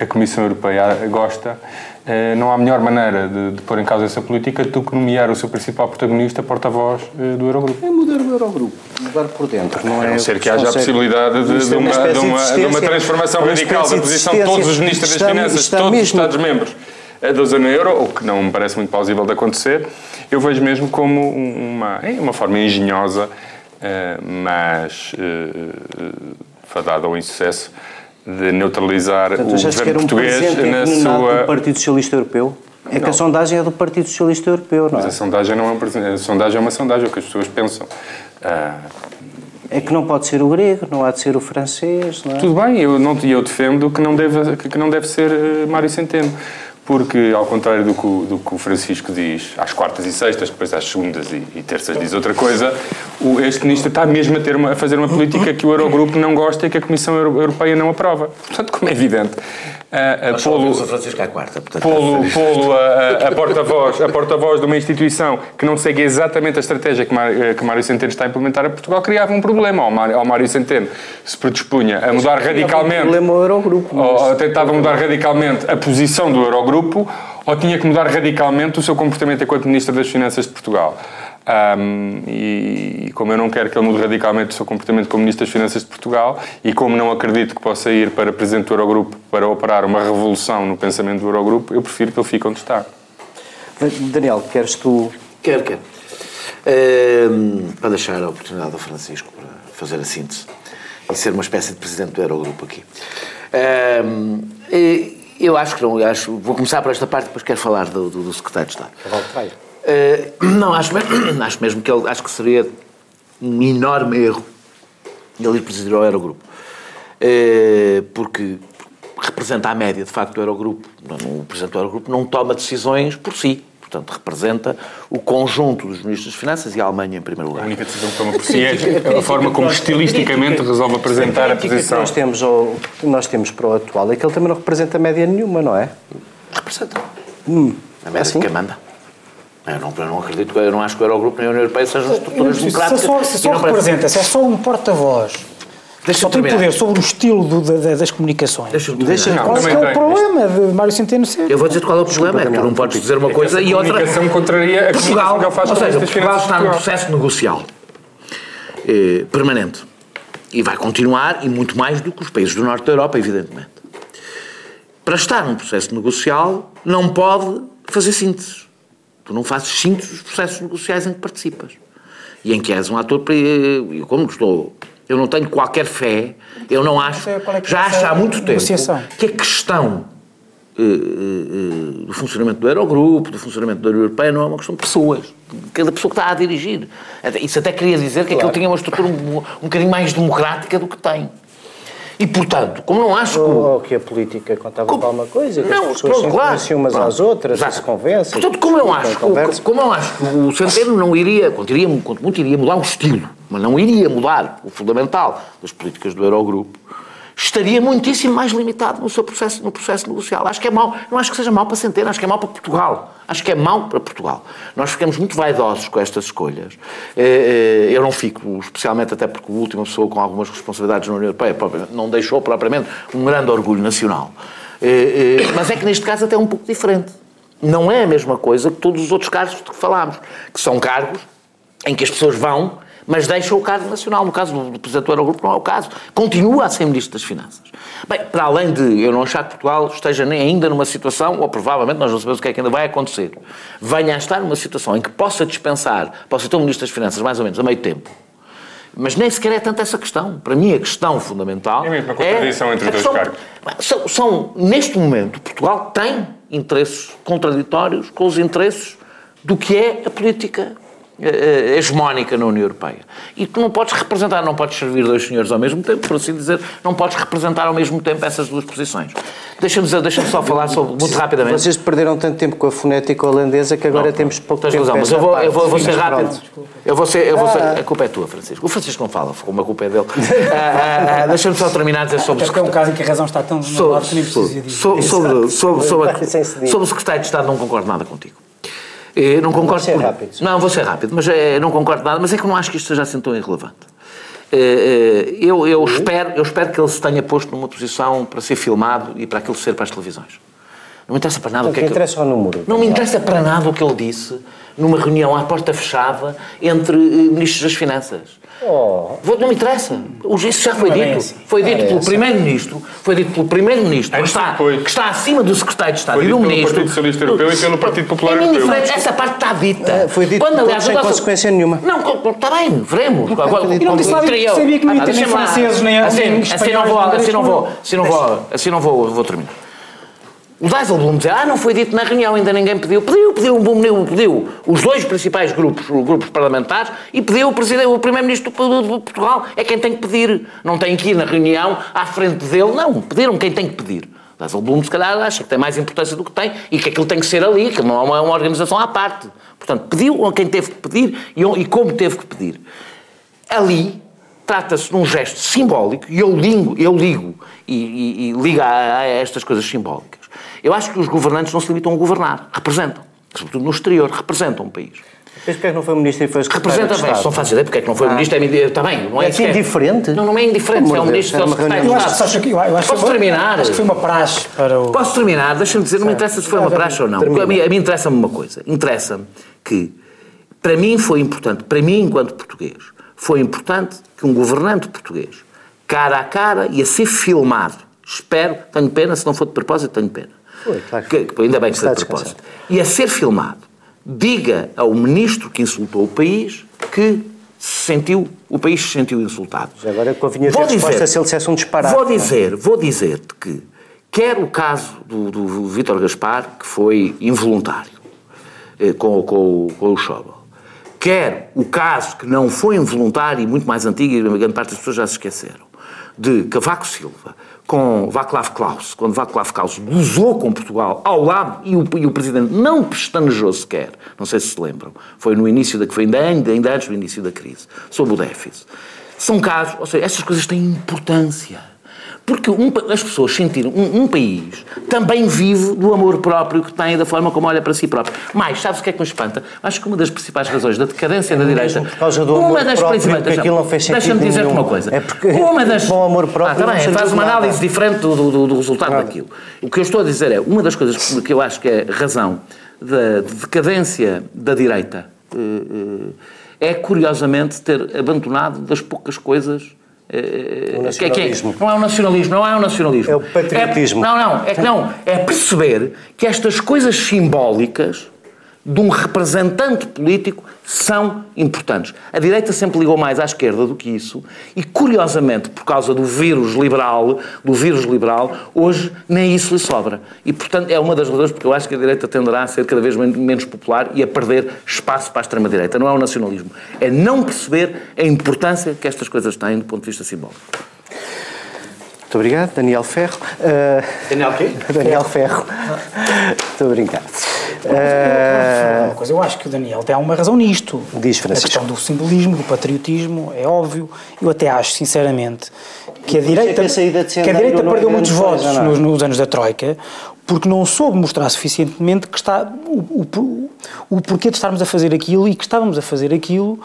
a Comissão Europeia, gosta, eh, não há melhor maneira de, de, pôr em causa essa política do que nomear o seu principal protagonista porta-voz eh, do Eurogrupo. É mudar o Eurogrupo, mudar por dentro, não é? A não ser que haja a possibilidade de, de, uma, de, uma, de uma transformação radical da posição de todos os ministros das Finanças, de todos mesmo... os Estados-membros eh, da zona euro, o que não me parece muito plausível de acontecer, eu vejo mesmo como uma, uma forma engenhosa, mas fadada ao insucesso, de neutralizar Portanto, o governo um português na sua... do Partido Socialista Europeu? É não. que a sondagem é do Partido Socialista Europeu, não é? Mas a sondagem não é uma, a sondagem é uma sondagem, é o que as pessoas pensam. Ah, é que não pode ser o grego, não há de ser o francês, não é? Tudo bem, eu, não, eu defendo que não deve, que não deve ser uh, Mário Centeno porque, ao contrário do que, o, do que o Francisco diz, às quartas e sextas, depois às segundas e, e terças diz outra coisa, o, este ministro está mesmo a, uma, a fazer uma política que o Eurogrupo não gosta e que a Comissão Europeia não aprova. Portanto, como é evidente, a, a Polo, Polo a, a porta-voz a porta-voz de uma instituição que não segue exatamente a estratégia que, Mar, que Mário Centeno está a implementar a Portugal criava um problema ao Mário, ao Mário Centeno. Se predispunha a mudar radicalmente um problema ao Eurogrupo, mas... ou, ou tentava mudar radicalmente a posição do Eurogrupo ou tinha que mudar radicalmente o seu comportamento enquanto Ministro das Finanças de Portugal um, e, e, como eu não quero que ele mude radicalmente o seu comportamento como Ministro das Finanças de Portugal e como não acredito que possa ir para Presidente do Eurogrupo para operar uma revolução no pensamento do Eurogrupo, eu prefiro que ele fique onde está. Daniel, queres tu... Quero, quero. Um, para deixar a oportunidade ao Francisco para fazer a síntese e ser uma espécie de Presidente do Eurogrupo aqui. Um, eu acho que não, acho, vou começar por esta parte, depois quero falar do, do, do Secretário de Estado. Uh, não, acho mesmo, (clears throat) acho mesmo que ele, acho que seria um enorme erro ele ir presidir o Eurogrupo. Uh, porque representa a média, de facto, do Eurogrupo. O Presidente do Eurogrupo não toma decisões por si. Portanto, representa o conjunto dos ministros das Finanças e a Alemanha em primeiro lugar. A única decisão que toma por si é a forma como estilisticamente resolve apresentar a posição. que nós temos, ou, nós temos para o atual é que ele também não representa média nenhuma, não é? Representa. Hum. A média assim? de quem manda. Eu não, eu não acredito, eu não acho que o Eurogrupo nem a União Europeia sejam estruturas democráticas. Se só, se só representa, se é só um porta-voz Deixa só tem poder sobre o estilo do, da, das comunicações. Deixa-me Deixa Qual é, que é o problema de Mário Centeno ser? Eu vou dizer qual é o problema. É que tu não podes dizer uma coisa e outra... A comunicação contraria a Portugal, que ele faz ou seja, Portugal está num processo negocial eh, permanente. E vai continuar, e muito mais do que os países do Norte da Europa, evidentemente. Para estar num processo negocial, não pode fazer síntese Tu não fazes síntese dos processos negociais em que participas. E em que és um ator. Eu, como estou. Eu não tenho qualquer fé, eu não acho. É, é já acho há muito tempo que a questão eh, eh, do funcionamento do Eurogrupo, do funcionamento da União Europeia, não é uma questão de pessoas, de cada pessoa que está a dirigir. Isso até queria dizer que aquilo tinha uma estrutura um, um bocadinho mais democrática do que tem. E, portanto, como não acho que... Ou que a política contava Como- com alguma coisa, que Não, as pessoas se pronto, claro. conheciam umas às outras, se convencem. Portanto, como eu, não acho, conversam. como eu acho que o Centeno não iria, quanto, iria, quanto muito iria mudar o estilo, mas não iria mudar o fundamental das políticas do Eurogrupo, estaria muitíssimo mais limitado no seu processo, no processo negocial. Acho que é mau, não acho que seja mau para Centeno, acho que é mau para Portugal. Acho que é mau para Portugal. Nós ficamos muito vaidosos com estas escolhas. Eh, eh, Eu não fico, especialmente até porque a última pessoa com algumas responsabilidades na União Europeia não deixou propriamente um grande orgulho nacional. Eh, Mas é que neste caso até é um pouco diferente. Não é a mesma coisa que todos os outros cargos de que falámos, que são cargos em que as pessoas vão, mas deixam o cargo nacional. No caso do, Presidente do Eurogrupo não é o caso. Continua a ser Ministro das Finanças. Bem, para além de eu não achar que Portugal esteja nem ainda numa situação, ou provavelmente nós não sabemos o que é que ainda vai acontecer, venha a estar numa situação em que possa dispensar, possa ter um Ministro das Finanças mais ou menos a meio tempo, mas nem sequer é tanto essa questão. Para mim, a questão fundamental. É mesmo a contradição entre a os dois cargos. São, são, neste momento, Portugal tem interesses contraditórios com os interesses do que é a política hegemónica na União Europeia. E tu não podes representar, não podes servir dois senhores ao mesmo tempo, por assim dizer, não podes representar ao mesmo tempo essas duas posições. Deixa-me deixa só falar sobre, muito rapidamente. Vocês perderam tanto tempo com a fonética holandesa que agora temos pouco Tens tempo razão, mas eu vou, eu vou, eu vou ser rápido. pronto. Eu vou ser, eu vou ser, Ah. a culpa é tua, Francisco. O Francisco não fala, como a culpa é dele. Ah, ah, ah, Deixa-me só terminar a dizer sobre Até porque é um caso em que a razão está tão sobre, sobre, sobre, sobre, sobre, sem ceder. sobre o secretário de Estado não concordo nada contigo. Eh, não concordo ser por- rápido. Não, vou ser rápido, mas eh, não concordo nada, mas é que eu não acho que isto seja assim tão irrelevante. Eh, eh, eu, eu, espero, eu espero que ele se tenha posto numa posição para ser filmado e para aquilo ser para as televisões. Não me interessa para nada o que é que interessa número. Não me interessa para nada o que ele disse numa reunião à porta fechada entre eh, ministros das Finanças. Oh. Vou- Não me interessa. O- Isso já foi dito. assim. Foi dito é pelo assim. Primeiro-Ministro, foi dito pelo Primeiro-Ministro, que está, que está acima do Secretário de Estado Foi e dito do pelo Ministro. Partido Socialista Europeu e pelo Partido Popular Europeu. Essa parte está dita. É, foi dito por todos sem consequência nenhuma. Não, está bem, veremos. E não disse nada, sabia que não ia Ah, ter nem franceses, nem- assim, nem assim não espanhóis, vou, assim não vou, assim não vou, assim não vou, vou terminar. O Dijsselbloem dizer, ah, não foi dito na reunião, ainda ninguém pediu. Pediu, pediu, pediu, pediu os dois principais grupos, os grupos parlamentares, e pediu o, presidente, o Primeiro-Ministro do Portugal. É quem tem que pedir. Não tem que ir na reunião à frente dele. Não, pediram quem tem que pedir. Dijsselbloem, se calhar, acha que tem mais importância do que tem e que aquilo tem que ser ali, que não é uma, uma organização à parte. Portanto, pediu a quem teve que pedir e, e como teve que pedir. Ali trata-se de um gesto simbólico, e eu ligo, eu ligo e, e, e ligo a, a estas coisas simbólicas. Eu acho que os governantes não se limitam a governar, representam, sobretudo no exterior, representam um país. Mas porquê é que não foi o ministro e foi o secretário Representa bem, só faz ideia porque é que não foi o ministro, é, está bem, não é, É que sequer- indiferente? Não, não é indiferente, Pelo é o amor de ministro, é o uma secretário Eu acho que, eu, acho que Posso terminar? Acho que foi uma praxe para o. Posso terminar? Deixa-me dizer, não me interessa se foi uma praxe ou não. Porque a mim, a mim interessa-me uma coisa. Interessa-me que, para mim foi importante, para mim enquanto português, foi importante que um governante português, cara a cara, ia ser filmado. Espero, tenho pena, se não for de propósito, tenho pena. Claro que ainda bem que foi de propósito. Ia ser filmado. Diga ao ministro que insultou o país que se sentiu, o país se sentiu insultado. Já agora convinha ter Vou resposta dizer- se ele dissesse um disparate. Vou não é? dizer, vou dizer-te que quer o caso do, do Vítor Gaspar, que foi involuntário eh, com, com, com o Schauble, quer o caso que não foi involuntário e muito mais antigo, e a grande parte das pessoas já se esqueceram, de Cavaco Silva com Václav Klaus, quando Václav Klaus gozou com Portugal ao lado e o, e o Presidente não pestanejou sequer, não sei se se lembram, foi no início da, foi ainda, ainda, antes do início da crise, sob o déficit. São casos, ou seja, estas coisas têm importância. Porque um as pessoas sentiram, um, um país também vive do amor próprio que tem e da forma como olha para si próprio. Mas, sabes o que é que me espanta? Acho que uma das principais razões da decadência da direita. por causa do uma das próprio, principais- aquilo não fez sentido Deixa-me dizer-te uma coisa. É porque uma das, (laughs) com amor próprio Ah, tá bem, faz uma nada. análise diferente do, do- do resultado daquilo. O que eu estou a dizer é, uma das coisas que eu acho que é razão da de decadência da direita eh, eh, é, curiosamente, ter abandonado das poucas coisas eh, O que é- que é- nacionalismo. não é o nacionalismo, não é o nacionalismo. É o patriotismo. É- não, não, é que não. É perceber que estas coisas simbólicas de um representante político são importantes. A direita sempre ligou mais à esquerda do que isso e, curiosamente, por causa do vírus liberal, do vírus liberal, hoje nem isso lhe sobra. E, portanto, é uma das razões porque eu acho que a direita tenderá a ser cada vez menos popular e a perder espaço para a extrema-direita. Não é o nacionalismo. É não perceber a importância que estas coisas têm do ponto de vista simbólico. Muito obrigado, Daniel Ferro. Uh, Daniel quê? (laughs) Daniel Ferro. Estou a brincar. Uh, uma coisa, eu acho que o Daniel tem uma razão nisto. Diz, Francisco. A questão do simbolismo, do patriotismo, é óbvio. Eu até acho, sinceramente, que a direita, que a saída de que a direita é perdeu grande muitos votos não é? nos, nos anos da Troika porque não soube mostrar suficientemente que está o, o, o porquê de estarmos a fazer aquilo e que estávamos a fazer aquilo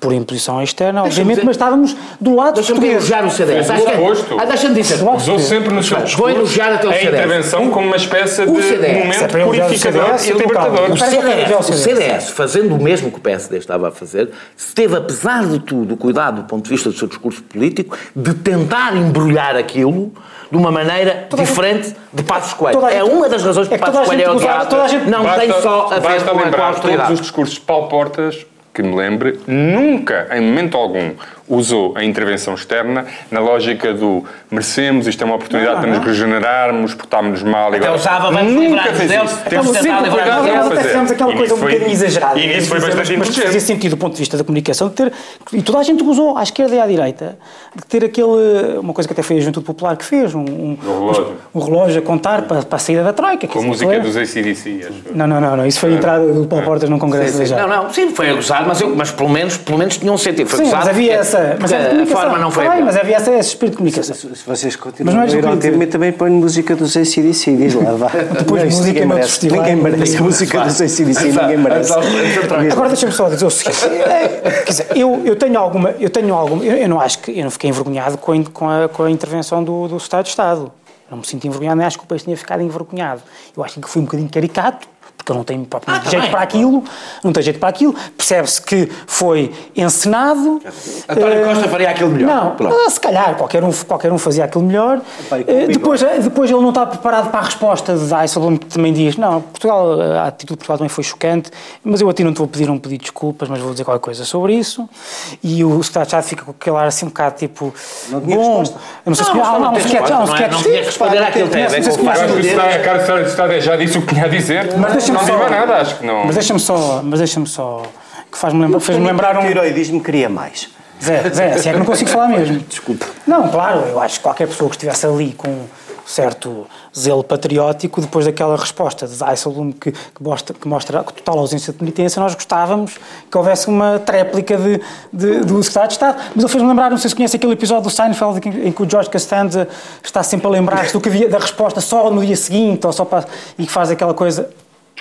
por imposição externa, obviamente, dizer- mas estávamos do lado dos Deixa-me elogiar o CDS. Fez o Acho que é- oposto. Ah, Deixa-me dizer. Usou sempre no seu Vou discurso elogiar até o a CDS. intervenção como uma espécie de é momento o purificador CDS e libertador. O CDS, espera, o. CDS, fazendo o mesmo que o PSD estava a fazer, teve, apesar de tudo, o cuidado do ponto de vista do seu discurso político, de tentar embrulhar aquilo de uma maneira Toda a diferente de Passos Coelho. a É gente- uma das razões é que que Passos a Coelho é gente odiado. a gente- Não Basta- tem só a ver com a, com a lembrar todos austeridade. os discursos de Paulo Portas, que me lembre, nunca, em momento algum, usou a intervenção externa na lógica do merecemos, isto é uma oportunidade Não, para nos regenerarmos, portarmos mal. Até agora- usava, vamos Nunca fez isso. tentar sempre fizemos aquela coisa um bocadinho exagerada. E nisso foi mas, bastante mas fazia inteligente. sentido do ponto de vista da comunicação de ter, e toda a gente gozou, à esquerda e à direita, de ter aquele, uma coisa que até foi a Juventude Popular que fez, um, um, relógio. um relógio a contar para, para a saída da Troika. Com a dizer, música dos ACDC, acho. Não, não, não, não, isso foi a entrada do Paulo Portas num congresso Sim, sim. da Não, não, sim, foi acusado, mas, eu, mas pelo, menos, pelo menos tinha um sentido. Foi Sim, mas havia porque- essa. Mas era de a forma não foi. Mas havia essa, esse espírito de comunicação. Se se vocês Mas continuam não a ir o que ao eu dizer. também põe música dos ACDC, diz lá, vá. (laughs) Depois Não, música ninguém no merece. festival. Ninguém merece a música dos ACDC, ninguém merece. Agora deixa-me só dizer o seguinte. é, Quer dizer, eu, eu tenho alguma. Eu tenho alguma. Eu, eu não acho que. Eu não fiquei envergonhado com a, com a, com a intervenção do, do Estado de Estado. Não me sinto envergonhado, nem acho que o país tinha ficado envergonhado. Eu acho que foi um bocadinho caricato, porque não propriamente tá jeito bem. para aquilo, não tenho jeito para aquilo. Percebe-se que foi encenado. António eh, Costa faria aquilo melhor. Não, ah, se calhar, qualquer um, qualquer um fazia aquilo melhor. E Eh, bigode. depois, eh, depois ele não está preparado para a resposta de Dijsselbloem, que também diz: não, Portugal, a atitude de Portugal também foi chocante, mas eu a ti não te vou pedir um pedido de desculpas, mas vou dizer qualquer coisa sobre isso. E o Secretário fica com aquele ar assim um bocado tipo. Não tinha bom, resposta. não sei se Não, há não um tem sketch, há um não é? sketch. Não sim, tinha que responder pá, àquilo, tem a ver não sei se com o conhece facto o de- Eu acho que o Secretário- a cara do Secretário de Estado já disse o que tinha a dizer. Mas deixa-me não só- nada, acho que não. Mas deixa-me só, mas deixa-me só, que faz-me lembrar, fez-me lembrar um... Diz-me que queria mais. Zé, Zé, assim é que não consigo falar mesmo. Desculpa. Não, claro, eu acho que qualquer pessoa que estivesse ali com um certo zelo patriótico, depois daquela resposta de Dijsselbloem que, que, mostra, que mostra a total ausência de penitência, nós gostávamos que houvesse uma tréplica de, de- do Secretário de Estado. Mas ele fez-me lembrar, não sei se conhece aquele episódio do Seinfeld em que, em que o George Costanza está sempre a lembrar-se do que havia da resposta só no dia seguinte, ou só para, e que faz aquela coisa.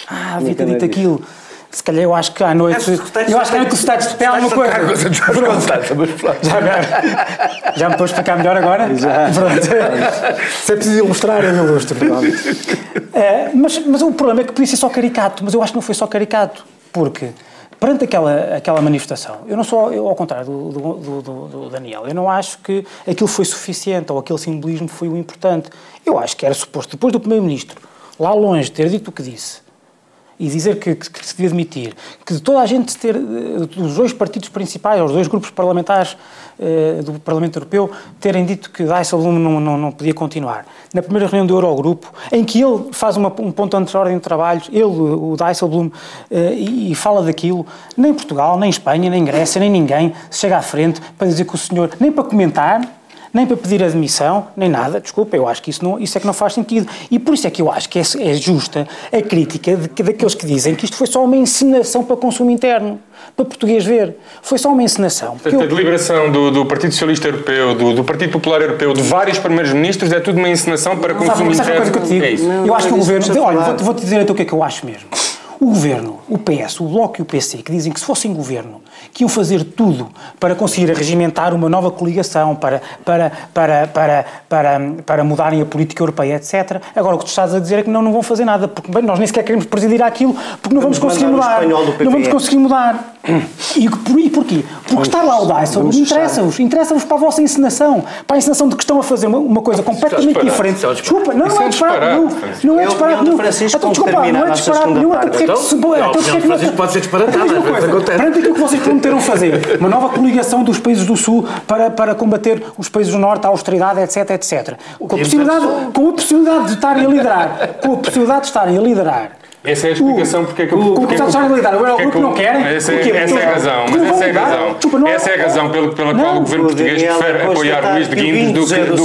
Ah, havia ter dito aquilo. Se calhar eu acho que à noite. Eu acho que à noite o Estado tem alguma coisa. Pronto. Já, já, já me estou a explicar melhor agora? Já. Pronto. (laughs) Se é preciso ilustrar, eu ilustro. É, mas, mas o problema é que podia ser só caricato, mas eu acho que não foi só caricato, porque perante aquela, aquela manifestação, eu não sou, eu, ao contrário do, do, do- do- do Daniel, eu não acho que aquilo foi suficiente ou aquele simbolismo foi o importante. Eu acho que era suposto, depois do Primeiro-Ministro, lá longe, ter dito o que disse, e dizer que, que, se devia demitir, que toda a gente ter, eh, dos dois partidos principais, os dois grupos parlamentares eh, do Parlamento Europeu, terem dito que Dijsselbloem não, não, não podia continuar. Na primeira reunião do Eurogrupo, em que ele faz uma, um ponto da ordem de trabalhos, ele, o Dijsselbloem, eh, e, e fala daquilo, nem Portugal, nem Espanha, nem Grécia, nem ninguém se chega à frente para dizer que o senhor, nem para comentar, nem para pedir admissão, nem nada. Desculpa, eu acho que isso, não, isso é que não faz sentido. E por isso é que eu acho que é, é justa a crítica de, que- daqueles que dizem que isto foi só uma encenação para consumo interno, para português ver. Foi só uma encenação. A eu- deliberação do, do Partido Socialista Europeu, do, do Partido Popular Europeu, de vários primeiros ministros, é tudo uma encenação para Sabe, consumo sabe uma coisa que eu te digo? É isso. eu acho que o não é governo. Olha, a vou-te vou-te dizer então o que é que eu acho mesmo. O governo, o PS, o Bloco e o PC, que dizem que se fossem governo, que iam fazer tudo para conseguir regimentar uma nova coligação, para, para, para, para, para, para mudarem a política europeia, etc. Agora o que tu estás a dizer é que não, não vão fazer nada, porque bem, nós nem sequer queremos presidir aquilo, porque não vamos, Vamos conseguir mudar. Não vamos conseguir mudar. E, por, e porquê? Porque estar lá o fechar. interessa-vos. Interessa-vos para a vossa encenação. Para a encenação de que estão a fazer uma, uma coisa completamente disparate. diferente. É Desculpa, não, não é é disparate, nenhum. Não é É a disparate opinião do nenhum. Então, desculpa, não é segunda nenhum. Até porque é que se- Então, porque é que do não- Francisco pode ser acontece. Perante aquilo que vocês prometeram fazer, uma nova coligação dos países do Sul para, para combater os países do Norte, a austeridade, etc, etc. Com a, possibilidade, com a possibilidade de estarem a liderar, com a possibilidade de estarem a liderar Essa é a explicação porque é que o- porque o é que- agora o porque é grupo que não querem? Essa é, é a razão, mas essa é a razão. Essa é a razão pela qual o governo o português prefere apoiar Luís de que o Guindos do é que, que o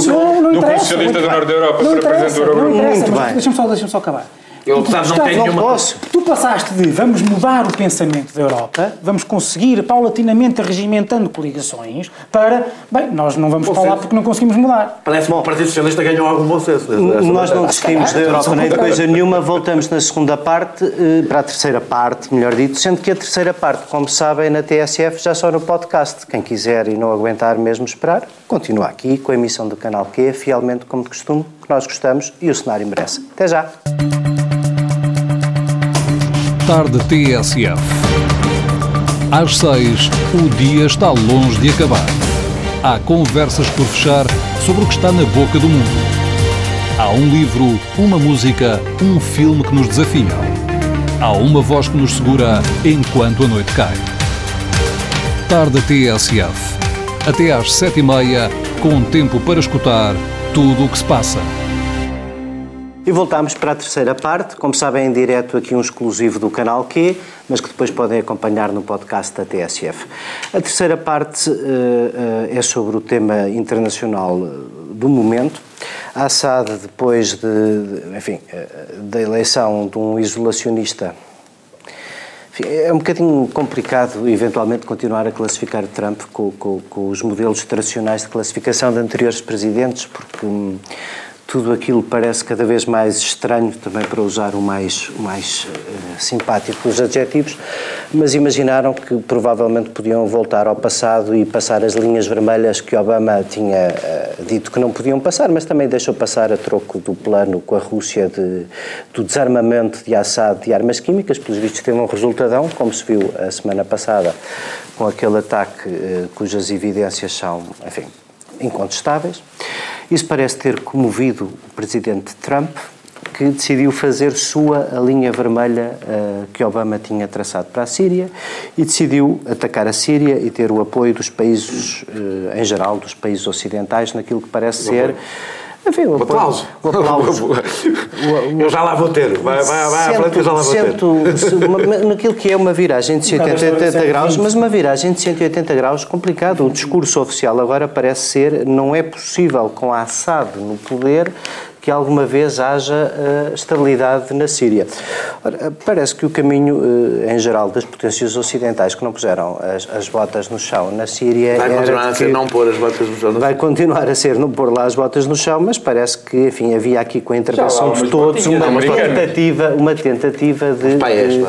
socialista do Norte da. Europa não Eurogrupo. interessa, Muito bem. Deixa-me só, deixa só acabar. Eu, Tu- apesar de não ter Não nenhuma- posso. Tu passaste de vamos mudar o pensamento da Europa, vamos conseguir paulatinamente regimentando coligações, para, bem, nós não vamos lá porque não conseguimos mudar. Parece-me que o Partido Socialista ganhou algum bom senso. nessa- nessa Nós não desistimos da Europa nem de coisa nenhuma, voltamos na segunda parte, eh, para a terceira parte, melhor dito, sendo que a terceira parte, como sabem, na TSF já só no podcast. Quem quiser e não aguentar mesmo esperar, continua aqui com a emissão do canal Q, fielmente como de costume, que nós gostamos e o cenário merece. Até já! Tarde TSF. Às seis, o dia está longe de acabar. Há conversas por fechar sobre o que está na boca do mundo. Há um livro, uma música, um filme que nos desafiam. Há uma voz que nos segura enquanto a noite cai. Tarde TSF. Até às sete e meia, com tempo para escutar tudo o que se passa. E voltamos para a terceira parte, como sabem, em direto aqui um exclusivo do canal Q, mas que depois podem acompanhar no podcast da TSF. A terceira parte eh, eh, é sobre o tema internacional eh, do momento. A Assad, depois de, de- enfim, da eleição de um isolacionista enfim, É um bocadinho complicado, eventualmente, continuar a classificar Trump com, com- com os modelos tradicionais de classificação de anteriores presidentes, porque hum, tudo aquilo parece cada vez mais estranho, também para usar o mais, o mais eh, simpático dos adjetivos, mas imaginaram que provavelmente podiam voltar ao passado e passar as linhas vermelhas que Obama tinha eh, dito que não podiam passar, mas também deixou passar a troco do plano com a Rússia de, do desarmamento de Assad de armas químicas, pelos vistos teve um resultadão, como se viu a semana passada com aquele ataque eh, cujas evidências são, enfim, incontestáveis. Isso parece ter comovido o presidente Trump, que decidiu fazer sua a linha vermelha eh, que Obama tinha traçado para a Síria e decidiu atacar a Síria e ter o apoio dos países, eh, em geral, dos países ocidentais, naquilo que parece ser. Enfim, o apoio- aplauso. O aplauso. (laughs) Eu já lá vou ter. Vai, vai, vai à frente eu já lá vou ter. Naquilo que é uma viragem de 180 história graus, mas uma viragem de 180 graus complicado. O discurso oficial agora parece ser não é possível com a Assad no poder que alguma vez haja eh, estabilidade na Síria. Ora, parece que o caminho, eh, em geral, das potências ocidentais que não puseram as, as botas no chão na Síria Vai era continuar a ser que- não pôr as botas no chão. Vai continuar a ser não pôr lá as botas no chão, mas parece que, enfim, havia aqui com a intervenção de todos uma americanas. tentativa, uma tentativa de, paiés, de-.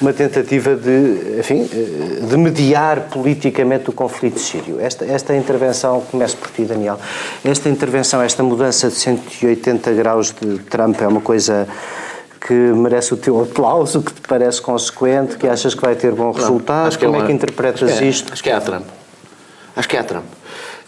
Uma tentativa de, enfim, eh, de mediar politicamente o conflito sírio. Esta, esta intervenção, começo por ti, Daniel, esta intervenção, esta mudança de 180 graus de Trump é uma coisa que merece o teu aplauso, que te parece consequente, que achas que vai ter bom resultado, que é como é, uma- que interpretas acho que é- isto? Acho que é a Trump. Acho que é a Trump.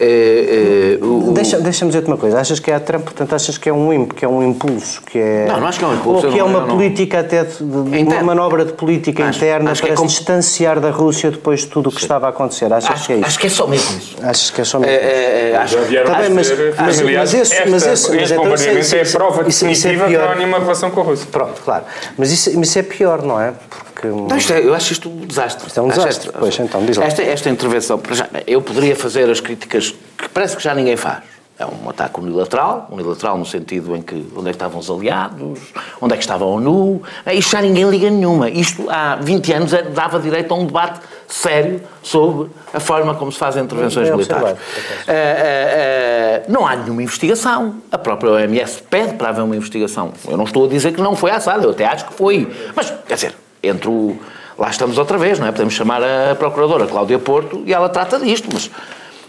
É, é, o- o- Deixa- Deixa-me dizer-te uma coisa, achas que é a Trump, portanto achas que é um imp, que é um impulso, que é... Não, não acho que é um impulso, Ou que é não- uma não- política até, de, de- uma manobra de política Acho- interna acho que para é se como- distanciar da Rússia depois de tudo o que estava a acontecer, achas acho, que é isso? acho que é só mesmo isso. Achas que é só É, mesmo? é, é, acho, Já vieram Tá mas- mas- familiares. mas esse- Esta- mas esse- mas então isso- é a isso- prova isso- isso é definitiva que não há nenhuma relação com a Rússia. Pronto, claro. Mas isso, isso é pior, não é? Porque... Não, isto é- eu acho isto um desastre. Isto é um Acho desastre. Pois, então, diz lá. Esta, esta intervenção, eu poderia fazer as críticas que parece que já ninguém faz. É um ataque unilateral, unilateral no sentido em que onde é que estavam os aliados, onde é que estava a ONU, É, isto já ninguém liga nenhuma. Isto há 20 anos é- dava direito a um debate sério sobre a forma como se fazem intervenções Bem militares. Eh, eh, eh, não há nenhuma investigação. A própria OMS pede para haver uma investigação. Eu não estou a dizer que não foi Assad, eu até acho que foi. Mas, quer dizer, entre o. Lá estamos outra vez, não é? Podemos chamar a Procuradora Cláudia Porto e ela trata disto, mas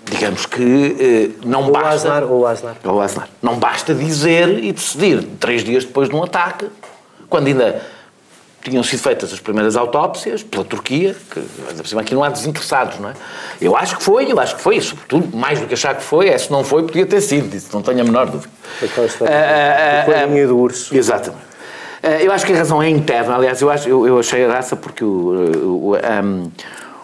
digamos que eh, não Ou basta. Asnar, ou Asnar. Ou Aznar. Não basta dizer e decidir três dias depois de um ataque, quando ainda tinham sido feitas as primeiras autópsias pela Turquia, que por cima aqui não há desinteressados, não é? Eu acho que foi, eu acho que foi, e sobretudo, mais do que achar que foi, é se não foi, podia ter sido, disse, não tenho a menor dúvida. Aquela história uh, uh, uh, do urso. Exatamente. Eh, eu acho que a razão é interna, aliás, eu, acho, eu, eu achei a graça porque o, o, um,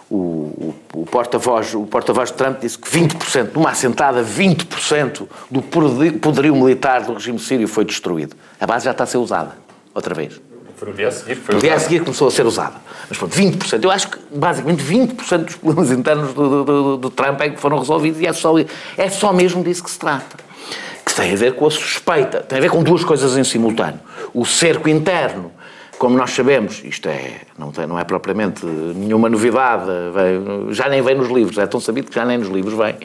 o, o porta-voz o porta de Trump disse que 20%, numa assentada, 20% do poderio militar do regime sírio foi destruído. A base já está a ser usada, outra vez. Foi no dia a seguir. Foi no dia a seguir começou a ser usada. Mas pronto, 20%. Eu acho que basicamente 20% dos problemas internos do, do, do, Trump é que foram resolvidos e é só, é só mesmo disso que se trata. Que tem a ver com a suspeita, tem a ver com duas coisas em simultâneo. O cerco interno, como nós sabemos, isto é, não, tem, não é propriamente nenhuma novidade, vem, já nem vem nos livros, é tão sabido que já nem nos livros vem,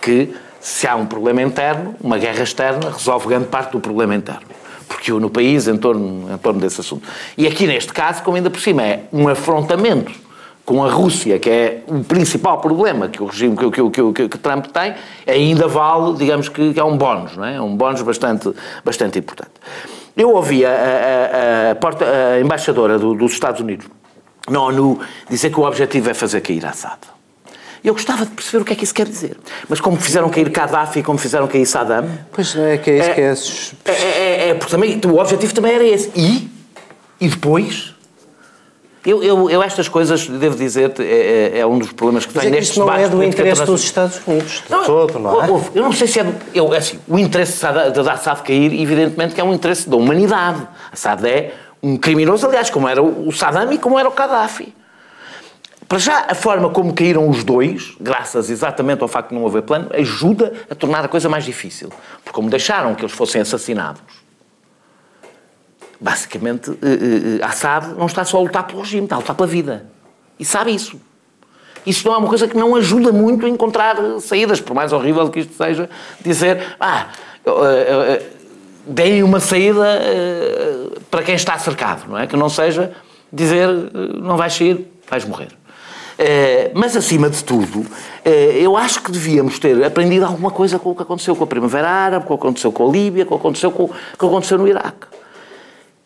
que se há um problema interno, uma guerra externa resolve grande parte do problema interno porque no país em torno, em torno desse assunto. E aqui neste caso, como ainda por cima é um afrontamento com a Rússia, que é o principal problema que o regime que, que, que, que Trump tem, ainda vale, digamos que, é um bónus, não é? É um bónus bastante, bastante importante. Eu ouvi a, a, a, porta, a embaixadora do, dos Estados Unidos na ONU dizer que o objetivo é fazer cair Assad. Eu gostava de perceber o que é que isso quer dizer. Mas como fizeram cair Gaddafi, como fizeram cair Saddam... Pois é, que é isso é, que é... É, é, é, porque também, o objetivo também era esse. E? E depois? Eu, eu, eu, estas coisas, devo dizer, é, é, é um dos problemas que tem neste debate. não é do interesse dos Estados Unidos, de não, todo, não é? Eu não sei se é, do, eu, é assim, o interesse de Assad cair, evidentemente que é um interesse da humanidade. Assad é um criminoso, aliás, como era o Saddam e como era o Gaddafi. Para já, a forma como caíram os dois, graças exatamente ao facto de não haver plano, ajuda a tornar a coisa mais difícil. Porque como deixaram que eles fossem assassinados, basicamente, eh, eh, Assad não está só a lutar pelo regime, está a lutar pela vida. E sabe isso. Isso não é uma coisa que não ajuda muito a encontrar saídas, por mais horrível que isto seja, dizer, ah, eh, deem uma saída para quem está cercado, não é? Que não seja dizer, não vais sair, vais morrer. Eh, mas, acima de tudo, eh, eu acho que devíamos ter aprendido alguma coisa com o que aconteceu com a Primavera Árabe, com o que aconteceu com a Líbia, com o que aconteceu, com, o que aconteceu no Iraque.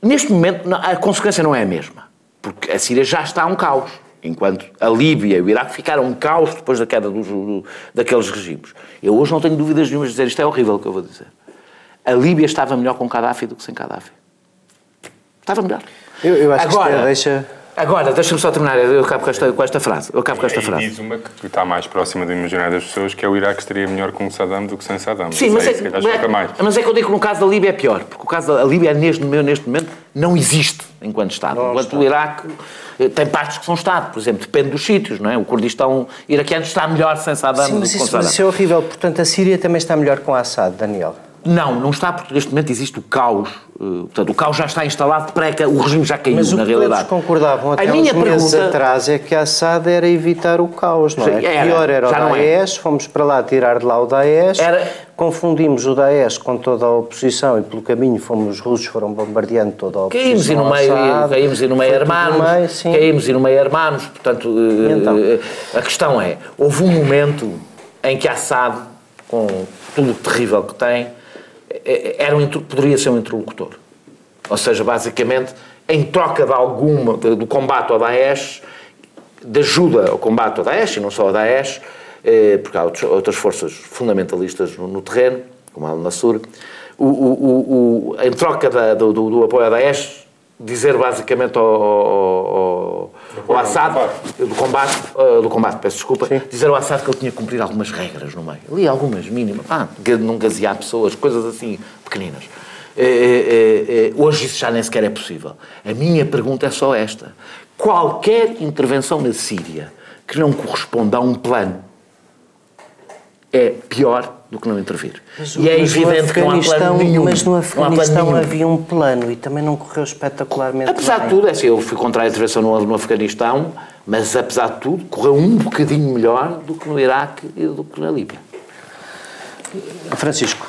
Neste momento, a consequência não é a mesma, porque a Síria já está a um caos, enquanto a Líbia e o Iraque ficaram um caos depois da queda dos, do, daqueles regimes. Eu hoje não tenho dúvidas nenhumas de dizer isto é horrível o que eu vou dizer. A Líbia estava melhor com Gaddafi do que sem Gaddafi. Estava melhor. Eu, eu acho Agora, que isto é, deixa Agora, deixa-me só terminar, eu acabo com esta, com esta frase. Eu acabo com esta frase. diz uma que está mais próxima do imaginário das pessoas, que é o Iraque estaria melhor com Saddam do que sem Saddam. Sim, mas é, é, mais. mas é que eu digo que no caso da Líbia é pior, porque o caso da Líbia, neste, neste momento, não existe enquanto Estado. Não, enquanto está. o Iraque eh, tem partes que são Estado, por exemplo, depende dos sítios, não é? O Kurdistão iraquiano está melhor sem Saddam Sim, do que com Saddam. Isso é horrível. Portanto, a Síria também está melhor com Assad, Daniel. Não, não está, porque neste momento existe o caos. Uh, portanto, o caos já está instalado, o regime já caiu, Mas na realidade. Mas concordavam até a minha uns meses pergunta... atrás é que Assad era evitar o caos, não é? Era, Pior era o é. Daesh, é. fomos para lá tirar de lá o Daesh, era... confundimos o Daesh com toda a oposição e pelo caminho fomos, os russos foram bombardeando toda a oposição Caímos e no meio, Assad, caímos e no meio armanos, caímos e no meio armanos, portanto, uh, então? Uh, a questão é, houve um momento em que Assad, com tudo o terrível que tem, era um, poderia ser um interlocutor. Ou seja, basicamente, em troca de alguma, do combate ao Daesh, de ajuda ao combate ao Daesh, e não só ao Daesh, eh, porque há outras forças fundamentalistas no, terreno, como a Al-Nassur, em troca da, do, do, apoio ao Daesh, dizer basicamente ao, ao, ao Assad, do combate, uh, do combate, peço desculpa, Sim. dizer ao Assad que ele tinha que cumprir algumas regras no meio. Ali algumas mínimas, ah, não gasear pessoas, coisas assim pequeninas. É, é, é, hoje isso já nem sequer é possível. A minha pergunta é só esta. Qualquer intervenção na Síria que não corresponda a um plano é pior do que não intervir. Mas, e é evidente que não há plano nenhum. Mas no Afeganistão havia um plano e também não correu espetacularmente Apesar bem. de tudo, é assim, eu fui contra a intervenção no, no Afeganistão, mas apesar de tudo, correu um bocadinho melhor do que no Iraque e do que na Líbia. Francisco.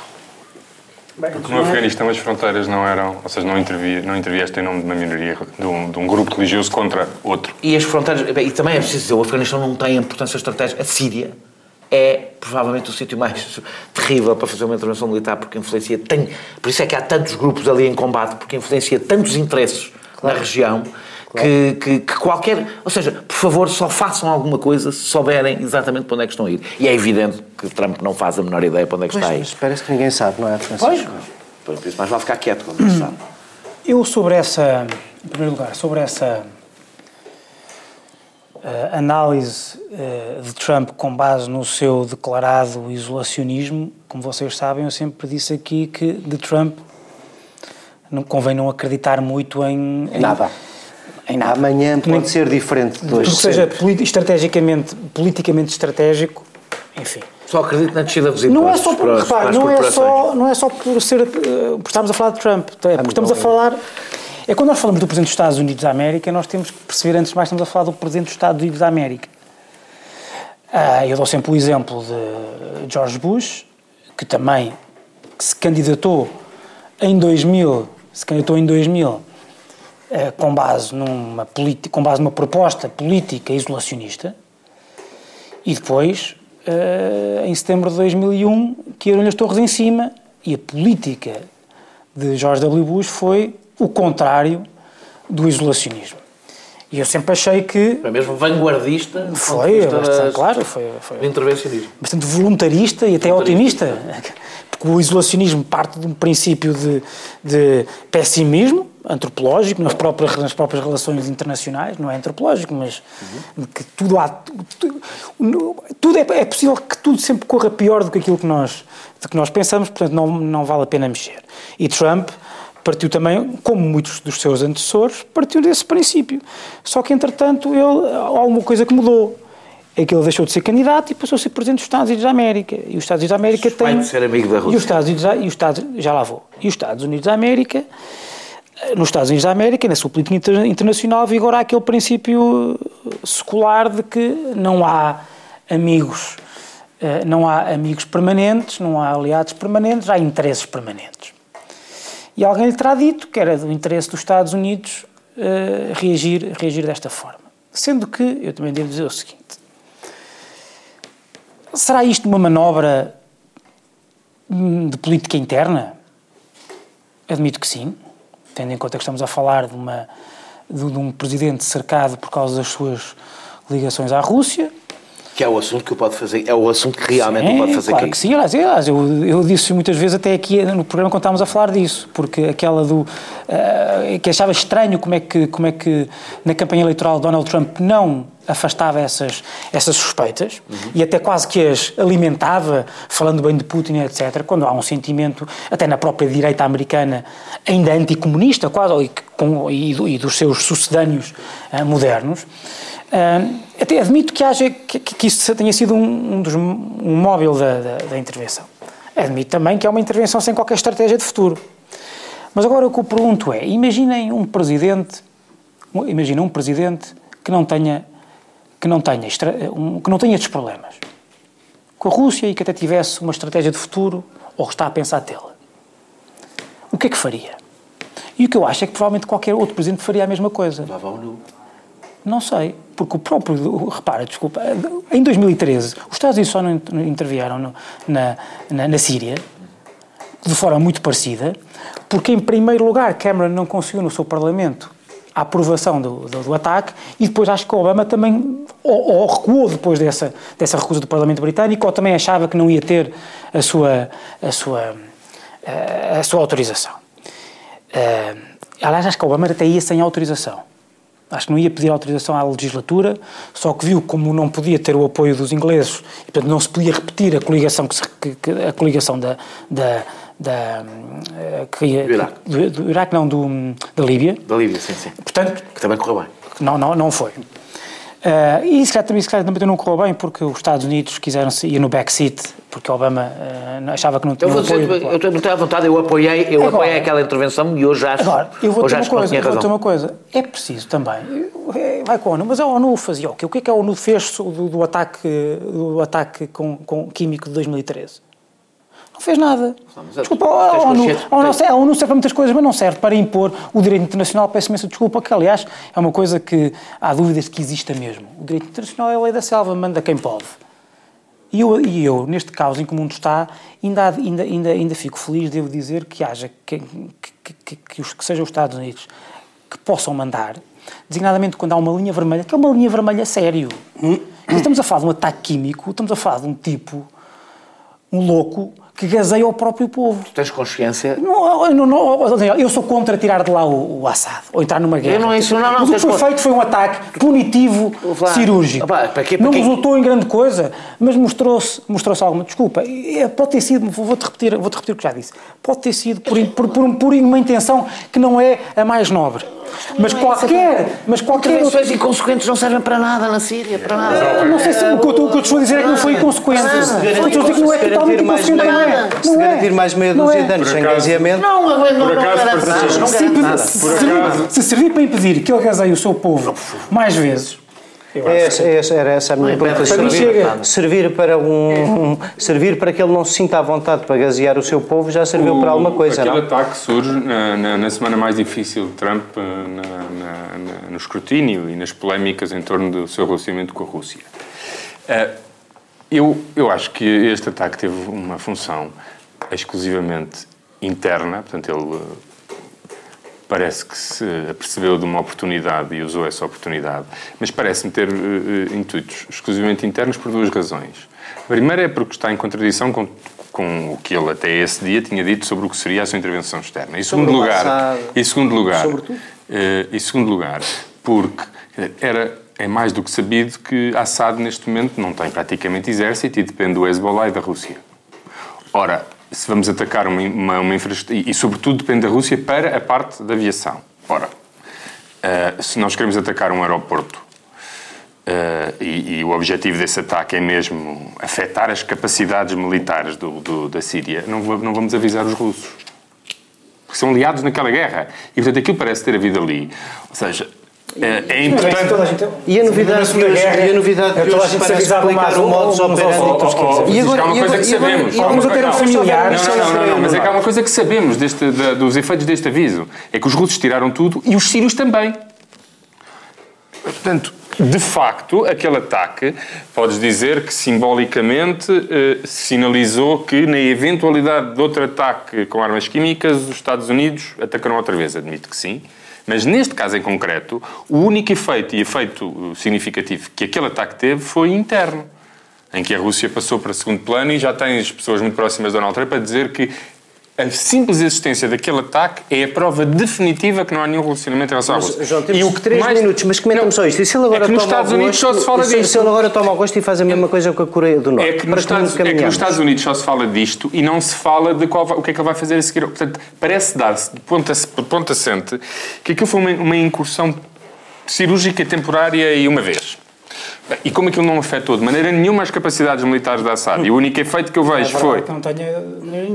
Porque no Afeganistão as fronteiras não eram, ou seja, não, intervi, não intervieste em nome de uma minoria, de um, de um, grupo religioso contra outro. E as fronteiras, e também é preciso dizer, o Afeganistão não tem importância estratégica, a Síria é provavelmente o sítio mais terrível para fazer uma intervenção militar, porque influencia. Tem, por isso é que há tantos grupos ali em combate, porque influencia tantos interesses claro. na região Que, que, que qualquer. Ou seja, por favor, só façam alguma coisa se souberem exatamente para onde é que estão a ir. E é evidente que Trump não faz a menor ideia para onde é que Pois, está a ir. mas parece que ninguém sabe, não é, Francisco? Pois, por isso mais vale ficar quieto quando não (clears throat) sabe. Eu sobre essa, em primeiro lugar, sobre essa eh, análise eh, de Trump com base no seu declarado isolacionismo, como vocês sabem, eu sempre disse aqui que de Trump não convém não acreditar muito em, em Nada. Em nada. Amanhã pode ser diferente de hoje. Que seja estrategicamente, politicamente estratégico, enfim. Só acredito na descida dos Não é só por, para repare, para não é só, não é só por ser, eh, por estarmos a falar de Trump, é porque estamos a falar, é quando nós falamos do Presidente dos Estados Unidos da América, nós temos que perceber antes de mais que estamos a falar do Presidente dos Estados Unidos da América. Ah, eu dou sempre o exemplo de George Bush, que também se candidatou em 2000, se candidatou em 2000 eh, com base numa com base numa proposta política isolacionista, e depois, eh, em setembro de 2001, caíram-lhe as torres em cima e a política de George W. Bush foi o contrário do isolacionismo. E eu sempre achei que Foi mesmo vanguardista. foi, bastante, das- claro, foi, foi do intervencionismo. bastante voluntarista e até otimista, porque o isolacionismo parte de um princípio de, de pessimismo antropológico nas próprias, nas próprias relações internacionais, não é antropológico, mas que tudo há tudo, tudo é, é possível que tudo sempre corra pior do que aquilo que nós, que nós pensamos, portanto não, não vale a pena mexer. E Trump partiu também, como muitos dos seus antecessores, partiu desse princípio. Só que, entretanto, ele, há alguma coisa que mudou. É que ele deixou de ser candidato e passou a ser presidente dos Estados Unidos da América. E os Estados Unidos da América Suspeito têm... ser amigo da E Rússia. os Estados Unidos, da- e os Estados, já lá vou. E os Estados Unidos da América, eh, nos Estados Unidos da América, na sua política inter- internacional, vigora aquele princípio eh, secular de que não há amigos, eh, não há amigos permanentes, não há aliados permanentes, há interesses permanentes. E alguém lhe terá dito que era do interesse dos Estados Unidos eh, reagir, reagir desta forma. Sendo que, eu também devo dizer o seguinte, será isto uma manobra hum, de política interna? Admito que sim, tendo em conta que estamos a falar de, uma, de, de um presidente cercado por causa das suas ligações à Rússia, Que é o assunto que o pode fazer. É o assunto que realmente o Sim, pode fazer claro cair. que sim, aliás, aliás, eu, eu disse muitas vezes até aqui no programa quando estávamos a falar disso, porque aquela do eh, que achava estranho como é que como é que na campanha eleitoral Donald Trump não afastava essas essas suspeitas e até quase que as alimentava falando bem de Putin etc. Quando há um sentimento até na própria direita americana ainda anticomunista quase e, com, e, e dos seus sucedâneos eh, modernos até admito que, haja, que, que isso tenha sido um, um, dos, um móvel da, da, da intervenção. Admito também que é uma intervenção sem qualquer estratégia de futuro. Mas agora o que eu pergunto é, imaginem um presidente, imaginem um presidente que não tenha, que não tenha, que não tenha estes problemas. Com a Rússia e que até tivesse uma estratégia de futuro ou está a pensar tê-la. O que é que faria? E o que eu acho é que provavelmente qualquer outro presidente faria a mesma coisa. Lá vão no- Não sei, porque o próprio. Repara, desculpa, em 2013, os Estados Unidos só não in- intervieram no- na, na, na Síria, de forma muito parecida, porque, em primeiro lugar, Cameron não conseguiu no seu Parlamento a aprovação do, do, do ataque e depois acho que Obama também ou, ou recuou depois dessa, dessa recusa do Parlamento Britânico ou também achava que não ia ter a sua, a sua, eh, a sua autorização. Eh, aliás, acho que Obama até ia sem autorização. Acho que não ia pedir autorização à legislatura, só que viu como não podia ter o apoio dos ingleses e, portanto, não se podia repetir a coligação, que se- que- a coligação da, da, da, eh, que Do Iraque. do, do Iraque, não, do, hum, da Líbia. Da Líbia, sim, sim. Portanto, Que também correu bem. não, não, não foi. Eh, e se calhar também, se calhar também não correu bem porque os Estados Unidos quiseram ir no backseat porque Obama eh, achava que não tinha Eu vou apoio. dizer, eu tenho vontade, eu apoiei, eu Agora- apoiei aquela intervenção e hoje acho, Agora, eu vou hoje acho que não coisa, tinha eu vou ter razão. uma coisa. É preciso também. eh, Vai com a ONU, mas a ONU fazia o quê? O que é que a ONU fez do, do ataque, do ataque com, com químico de 2013? Não fez nada. é- Desculpa, a ONU, a, ONU, a ONU serve para muitas coisas, mas não serve para impor o direito internacional. Peço imensa desculpa, que aliás é uma coisa que há dúvidas de que exista mesmo. O direito internacional é a lei da selva, manda quem pode. E eu, e eu, neste caos em que o mundo está, ainda, ainda, ainda, ainda fico feliz, devo dizer, que haja, que, que, que, que, os, que sejam os Estados Unidos que possam mandar designadamente quando há uma linha vermelha, que é uma linha vermelha sério. Estamos a falar de um ataque químico, estamos a falar de um tipo, um louco, que gazeia o próprio povo. Tu tens consciência? Não, eu, não, não, Daniel, eu sou contra tirar de lá o, o Assad, ou entrar numa guerra. Eu não- isso não- não, Mas o que foi feito foi um ataque punitivo Vá. cirúrgico. Vá, para quê- para não quê? resultou em grande coisa, mas mostrou-se mostrou alguma. Desculpa, pode ter sido, vou- vou-te repetir, vou-te repetir o que já disse, pode ter sido por, por, por, por uma intenção que não é a mais nobre. Mas qualquer, mas qualquer outra Intervenções inconsequentes não servem para nada na Síria, para nada. eu não sei se o que eu, o que eu estou a dizer é que não foi inconsequente. Se Eu estou a dizer garantir, que não é totalmente garantir mais inconsequente, não meia, é. se Não é. garantir mais meia dúzia é. de anos sem gaseamento, Não, não, garante nada. Se, servir- para impedir que ele gazeie o seu povo mais vezes, eu É essa- é essa- era essa a minha pergunta. Servir, servir para um, um- servir para que ele não se sinta à vontade para gasear o seu povo já serviu para alguma coisa, Aquele não? ataque surge na, na- na semana mais difícil de Trump eh, na- na- na- no escrutínio e nas polémicas em torno do seu relacionamento com a Rússia. Eh, eu, eu acho que este ataque teve uma função exclusivamente interna, portanto, ele parece que se apercebeu de uma oportunidade e usou essa oportunidade, mas parece-me ter eh, intuitos exclusivamente internos por duas razões. A primeira é porque está em contradição com, com o que ele até esse dia tinha dito sobre o que seria a sua intervenção externa. Em segundo lugar, em segundo lugar, Sobretudo. eh, em segundo lugar, porque era é mais do que sabido que Assad neste momento não tem praticamente exército e depende do Hezbollah e da Rússia. Ora, se vamos atacar uma, uma, uma infraestrutura. E, e, sobretudo, depende da Rússia para a parte da aviação. Ora, eh, se nós queremos atacar um aeroporto eh, e, e o objetivo desse ataque é mesmo afetar as capacidades militares do, do- da Síria, não, não vamos avisar os russos. Porque são aliados naquela guerra. E, portanto, aquilo parece ter havido ali. Ou seja, eh, é importante. E a novidade de hoje, e a novidade de toda a hoje parece explicar o modus operandi. dizer. E E agora, há uma e coisa que e sabemos. e agora- Alguns até eram não. Não, não, não, não, não, mas é que há uma coisa que sabemos deste, da- dos efeitos deste aviso. É que os russos tiraram tudo e os sírios também. Portanto, de facto, aquele ataque, podes dizer que simbolicamente eh, sinalizou que, na eventualidade de outro ataque com armas químicas, os Estados Unidos atacarão outra vez. Admito que sim. Mas neste caso em concreto, o único efeito e efeito eh, significativo que aquele ataque teve foi interno em que a Rússia passou para segundo plano e já tens pessoas muito próximas de Donald Trump a dizer que a simples existência daquele ataque é a prova definitiva que não há nenhum relacionamento em relação à Rússia. João, temos E o que três mais- minutos, mas comenta-me só isto. E se ele agora é que nos toma Estados Unidos gosto- só se fala e se, disto. se ele agora toma gosto e faz a mesma coisa com a Coreia do Norte. É que, para nos que Estados, é que nos Estados Unidos só se fala disto e não se fala de qual vai- o que é que ele vai fazer a seguir. Portanto, parece dar-se de ponta, de ponta assente que aquilo foi uma, uma incursão cirúrgica, temporária e uma vez. E como aquilo não afetou de maneira nenhuma as capacidades militares da Assad, e o único efeito que eu vejo foi que não tenha maneira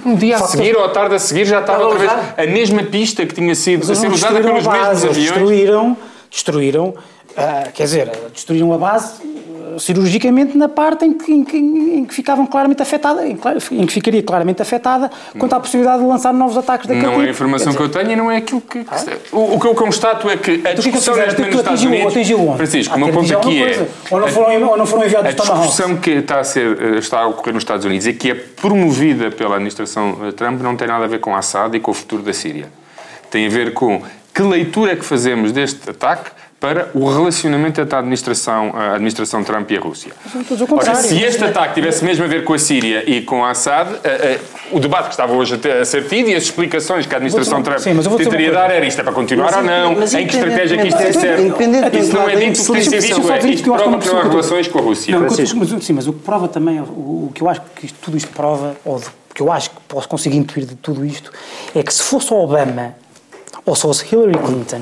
nenhuma. no dia a seguir ou à tarde a seguir já estava outra vez a mesma pista que tinha sido a ser usada pelos mesmos aviões. destruíram, destruíram ah, quer dizer, destruíram a base cirurgicamente na parte em que, em que, em que ficavam claramente afetada, em, em que ficaria claramente afetada quanto à possibilidade de lançar novos ataques daquele Não é tipo. a informação Quer que eu tenho e não é aquilo que. que se- o, o que eu constato é que a que é que discussão neste momento nos Estados Unidos. atingiu onde? Francisco, Ah, o meu ponto aqui é. Ou não foram, ou não foram A enviados os Tomahawks. discussão que está a, ser, eh, está a ocorrer nos Estados Unidos e que é promovida pela administração eh, Trump não tem nada a ver com a Assad e com o futuro da Síria. Tem a ver com que leitura é que fazemos deste ataque para o relacionamento entre a administração, a administração Trump e a Rússia. Ora, se este ataque tivesse mesmo a ver com a Síria e com a Assad, eh, eh, o debate que estava hoje a, ter- a ser tido e as explicações que a administração Trump sim, tentaria dar era isto é para continuar Mas ou não, mas em que estratégia que isto é certo. Isso não é dito, que tem sido é isto prova que não há relações com a Rússia. Não, mas, sim, mas o que prova também, o, o que eu acho que isto- tudo isto prova, ou que eu acho que posso conseguir intuir de tudo isto, é que se fosse o Obama ou se fosse Hillary Clinton,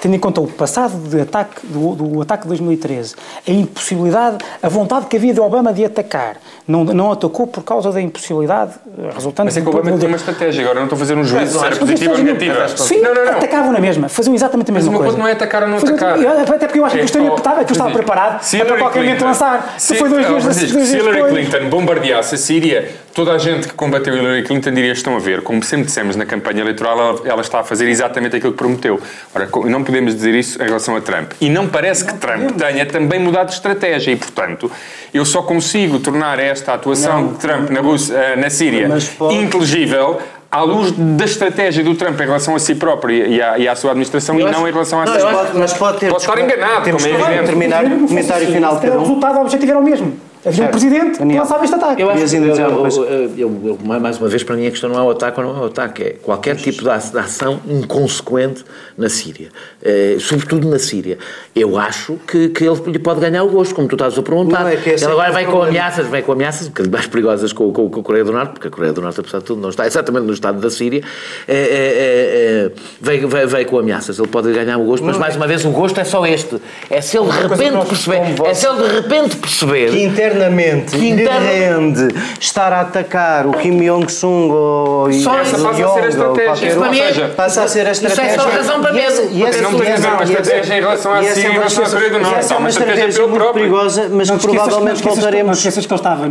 tendo em conta o passado de ataque, do, do ataque de 2013, a impossibilidade, a vontade que havia de Obama de atacar, não, não atacou por causa da impossibilidade eh, resultante... Mas é que o Obama tem uma estratégia, agora não estou a fazer um juízo se era Mas positiva ou negativa. faziam- Sim, Não, não, não. atacavam na mesma, faziam exatamente a Mas mesma o meu coisa. ponto não é atacar ou não Faziam- atacar. Até porque eu acho que É, eu estaria, oh, estava, que eu estava preparado para qualquer momento lançar. se- foi dois dias dois Hillary. Clinton bombardeasse a Síria, toda a gente que combateu Hillary Clinton diria estão a ver, como sempre dissemos na campanha eleitoral, ela, ela está a fazer exatamente aquilo que prometeu. Ora, não podemos dizer isso em relação a Trump. E não parece que Trump tenha também mudado de estratégia e, portanto, eu só consigo tornar esta atuação de Trump na, Rússia, eh, na Síria Mas pode- inteligível à luz da estratégia do Trump em relação a si próprio e à, e à sua administração e não em relação à Mas sua pode, mas pode ter. Pode estar enganado, Temos como é que evidente. terminar o comentário final O um. resultado o objetivo era o mesmo. Havia um Certo. presidente que lançava este ataque. Eu acho dizer eu, eu, eu- eu- mais uma vez, para mim, a questão não é o ataque ou não é o ataque, é qualquer tipo de ação inconsequente na Síria, Eh, sobretudo na Síria. Eu acho que, que ele lhe pode ganhar o gosto, como tu estás a perguntar. É ele é agora é vem com ameaças, vem com ameaças um bocadinho mais perigosas com, com, com a Coreia do Norte, porque a Coreia do Norte, apesar de tudo, não está (laughs) exatamente no estado da Síria. Eh, eh, vem, vem, vem com ameaças, ele pode ganhar o gosto, mas mais uma vez, o gosto é só este. É se ele de repente perceber. É se ele de repente perceber. Que internamente Que rende estar a atacar o Kim Jong-sung ou Só e- essa o passa a ser a Yong ou estratégia. é- passa a ser a isso é estratégia. só razão para E essa- medo. e essa- Não tem e a ver uma e estratégia em relação e essa é Síria, em uma relação à Coreia do estratégia- Norte. essa é uma estratégia estratégia pelo muito próprio. perigosa, mas Não que não provavelmente Não voltaremos. te esqueças que ele estava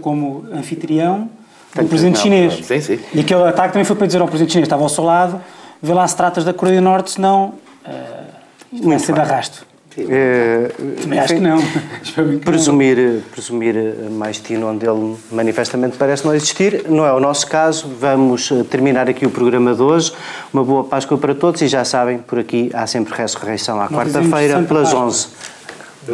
como anfitrião do presidente não, chinês. sim, sim. E aquele ataque também foi para dizer ao presidente chinês, estava ao seu lado, vê lá se tratas da Coreia do Norte, senão uh, isto vai ser de arrasto. Eh, Também acho que não. (laughs) Espero que não. Presumir, presumir mais tino onde ele manifestamente parece não existir. Não é o nosso caso. Vamos eh, terminar aqui o programa de hoje. Uma boa Páscoa para todos e já sabem, por aqui há sempre ressurreição à quarta-feira pelas Páscoa. 11.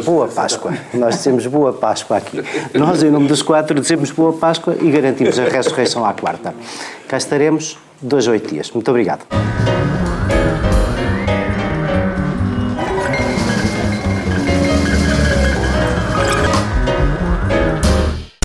Boa Páscoa. Nós dizemos boa Páscoa aqui. Nós, em nome dos quatro, dizemos boa Páscoa e garantimos a ressurreição à quarta. Cá estaremos dois, oito dias. Muito obrigado.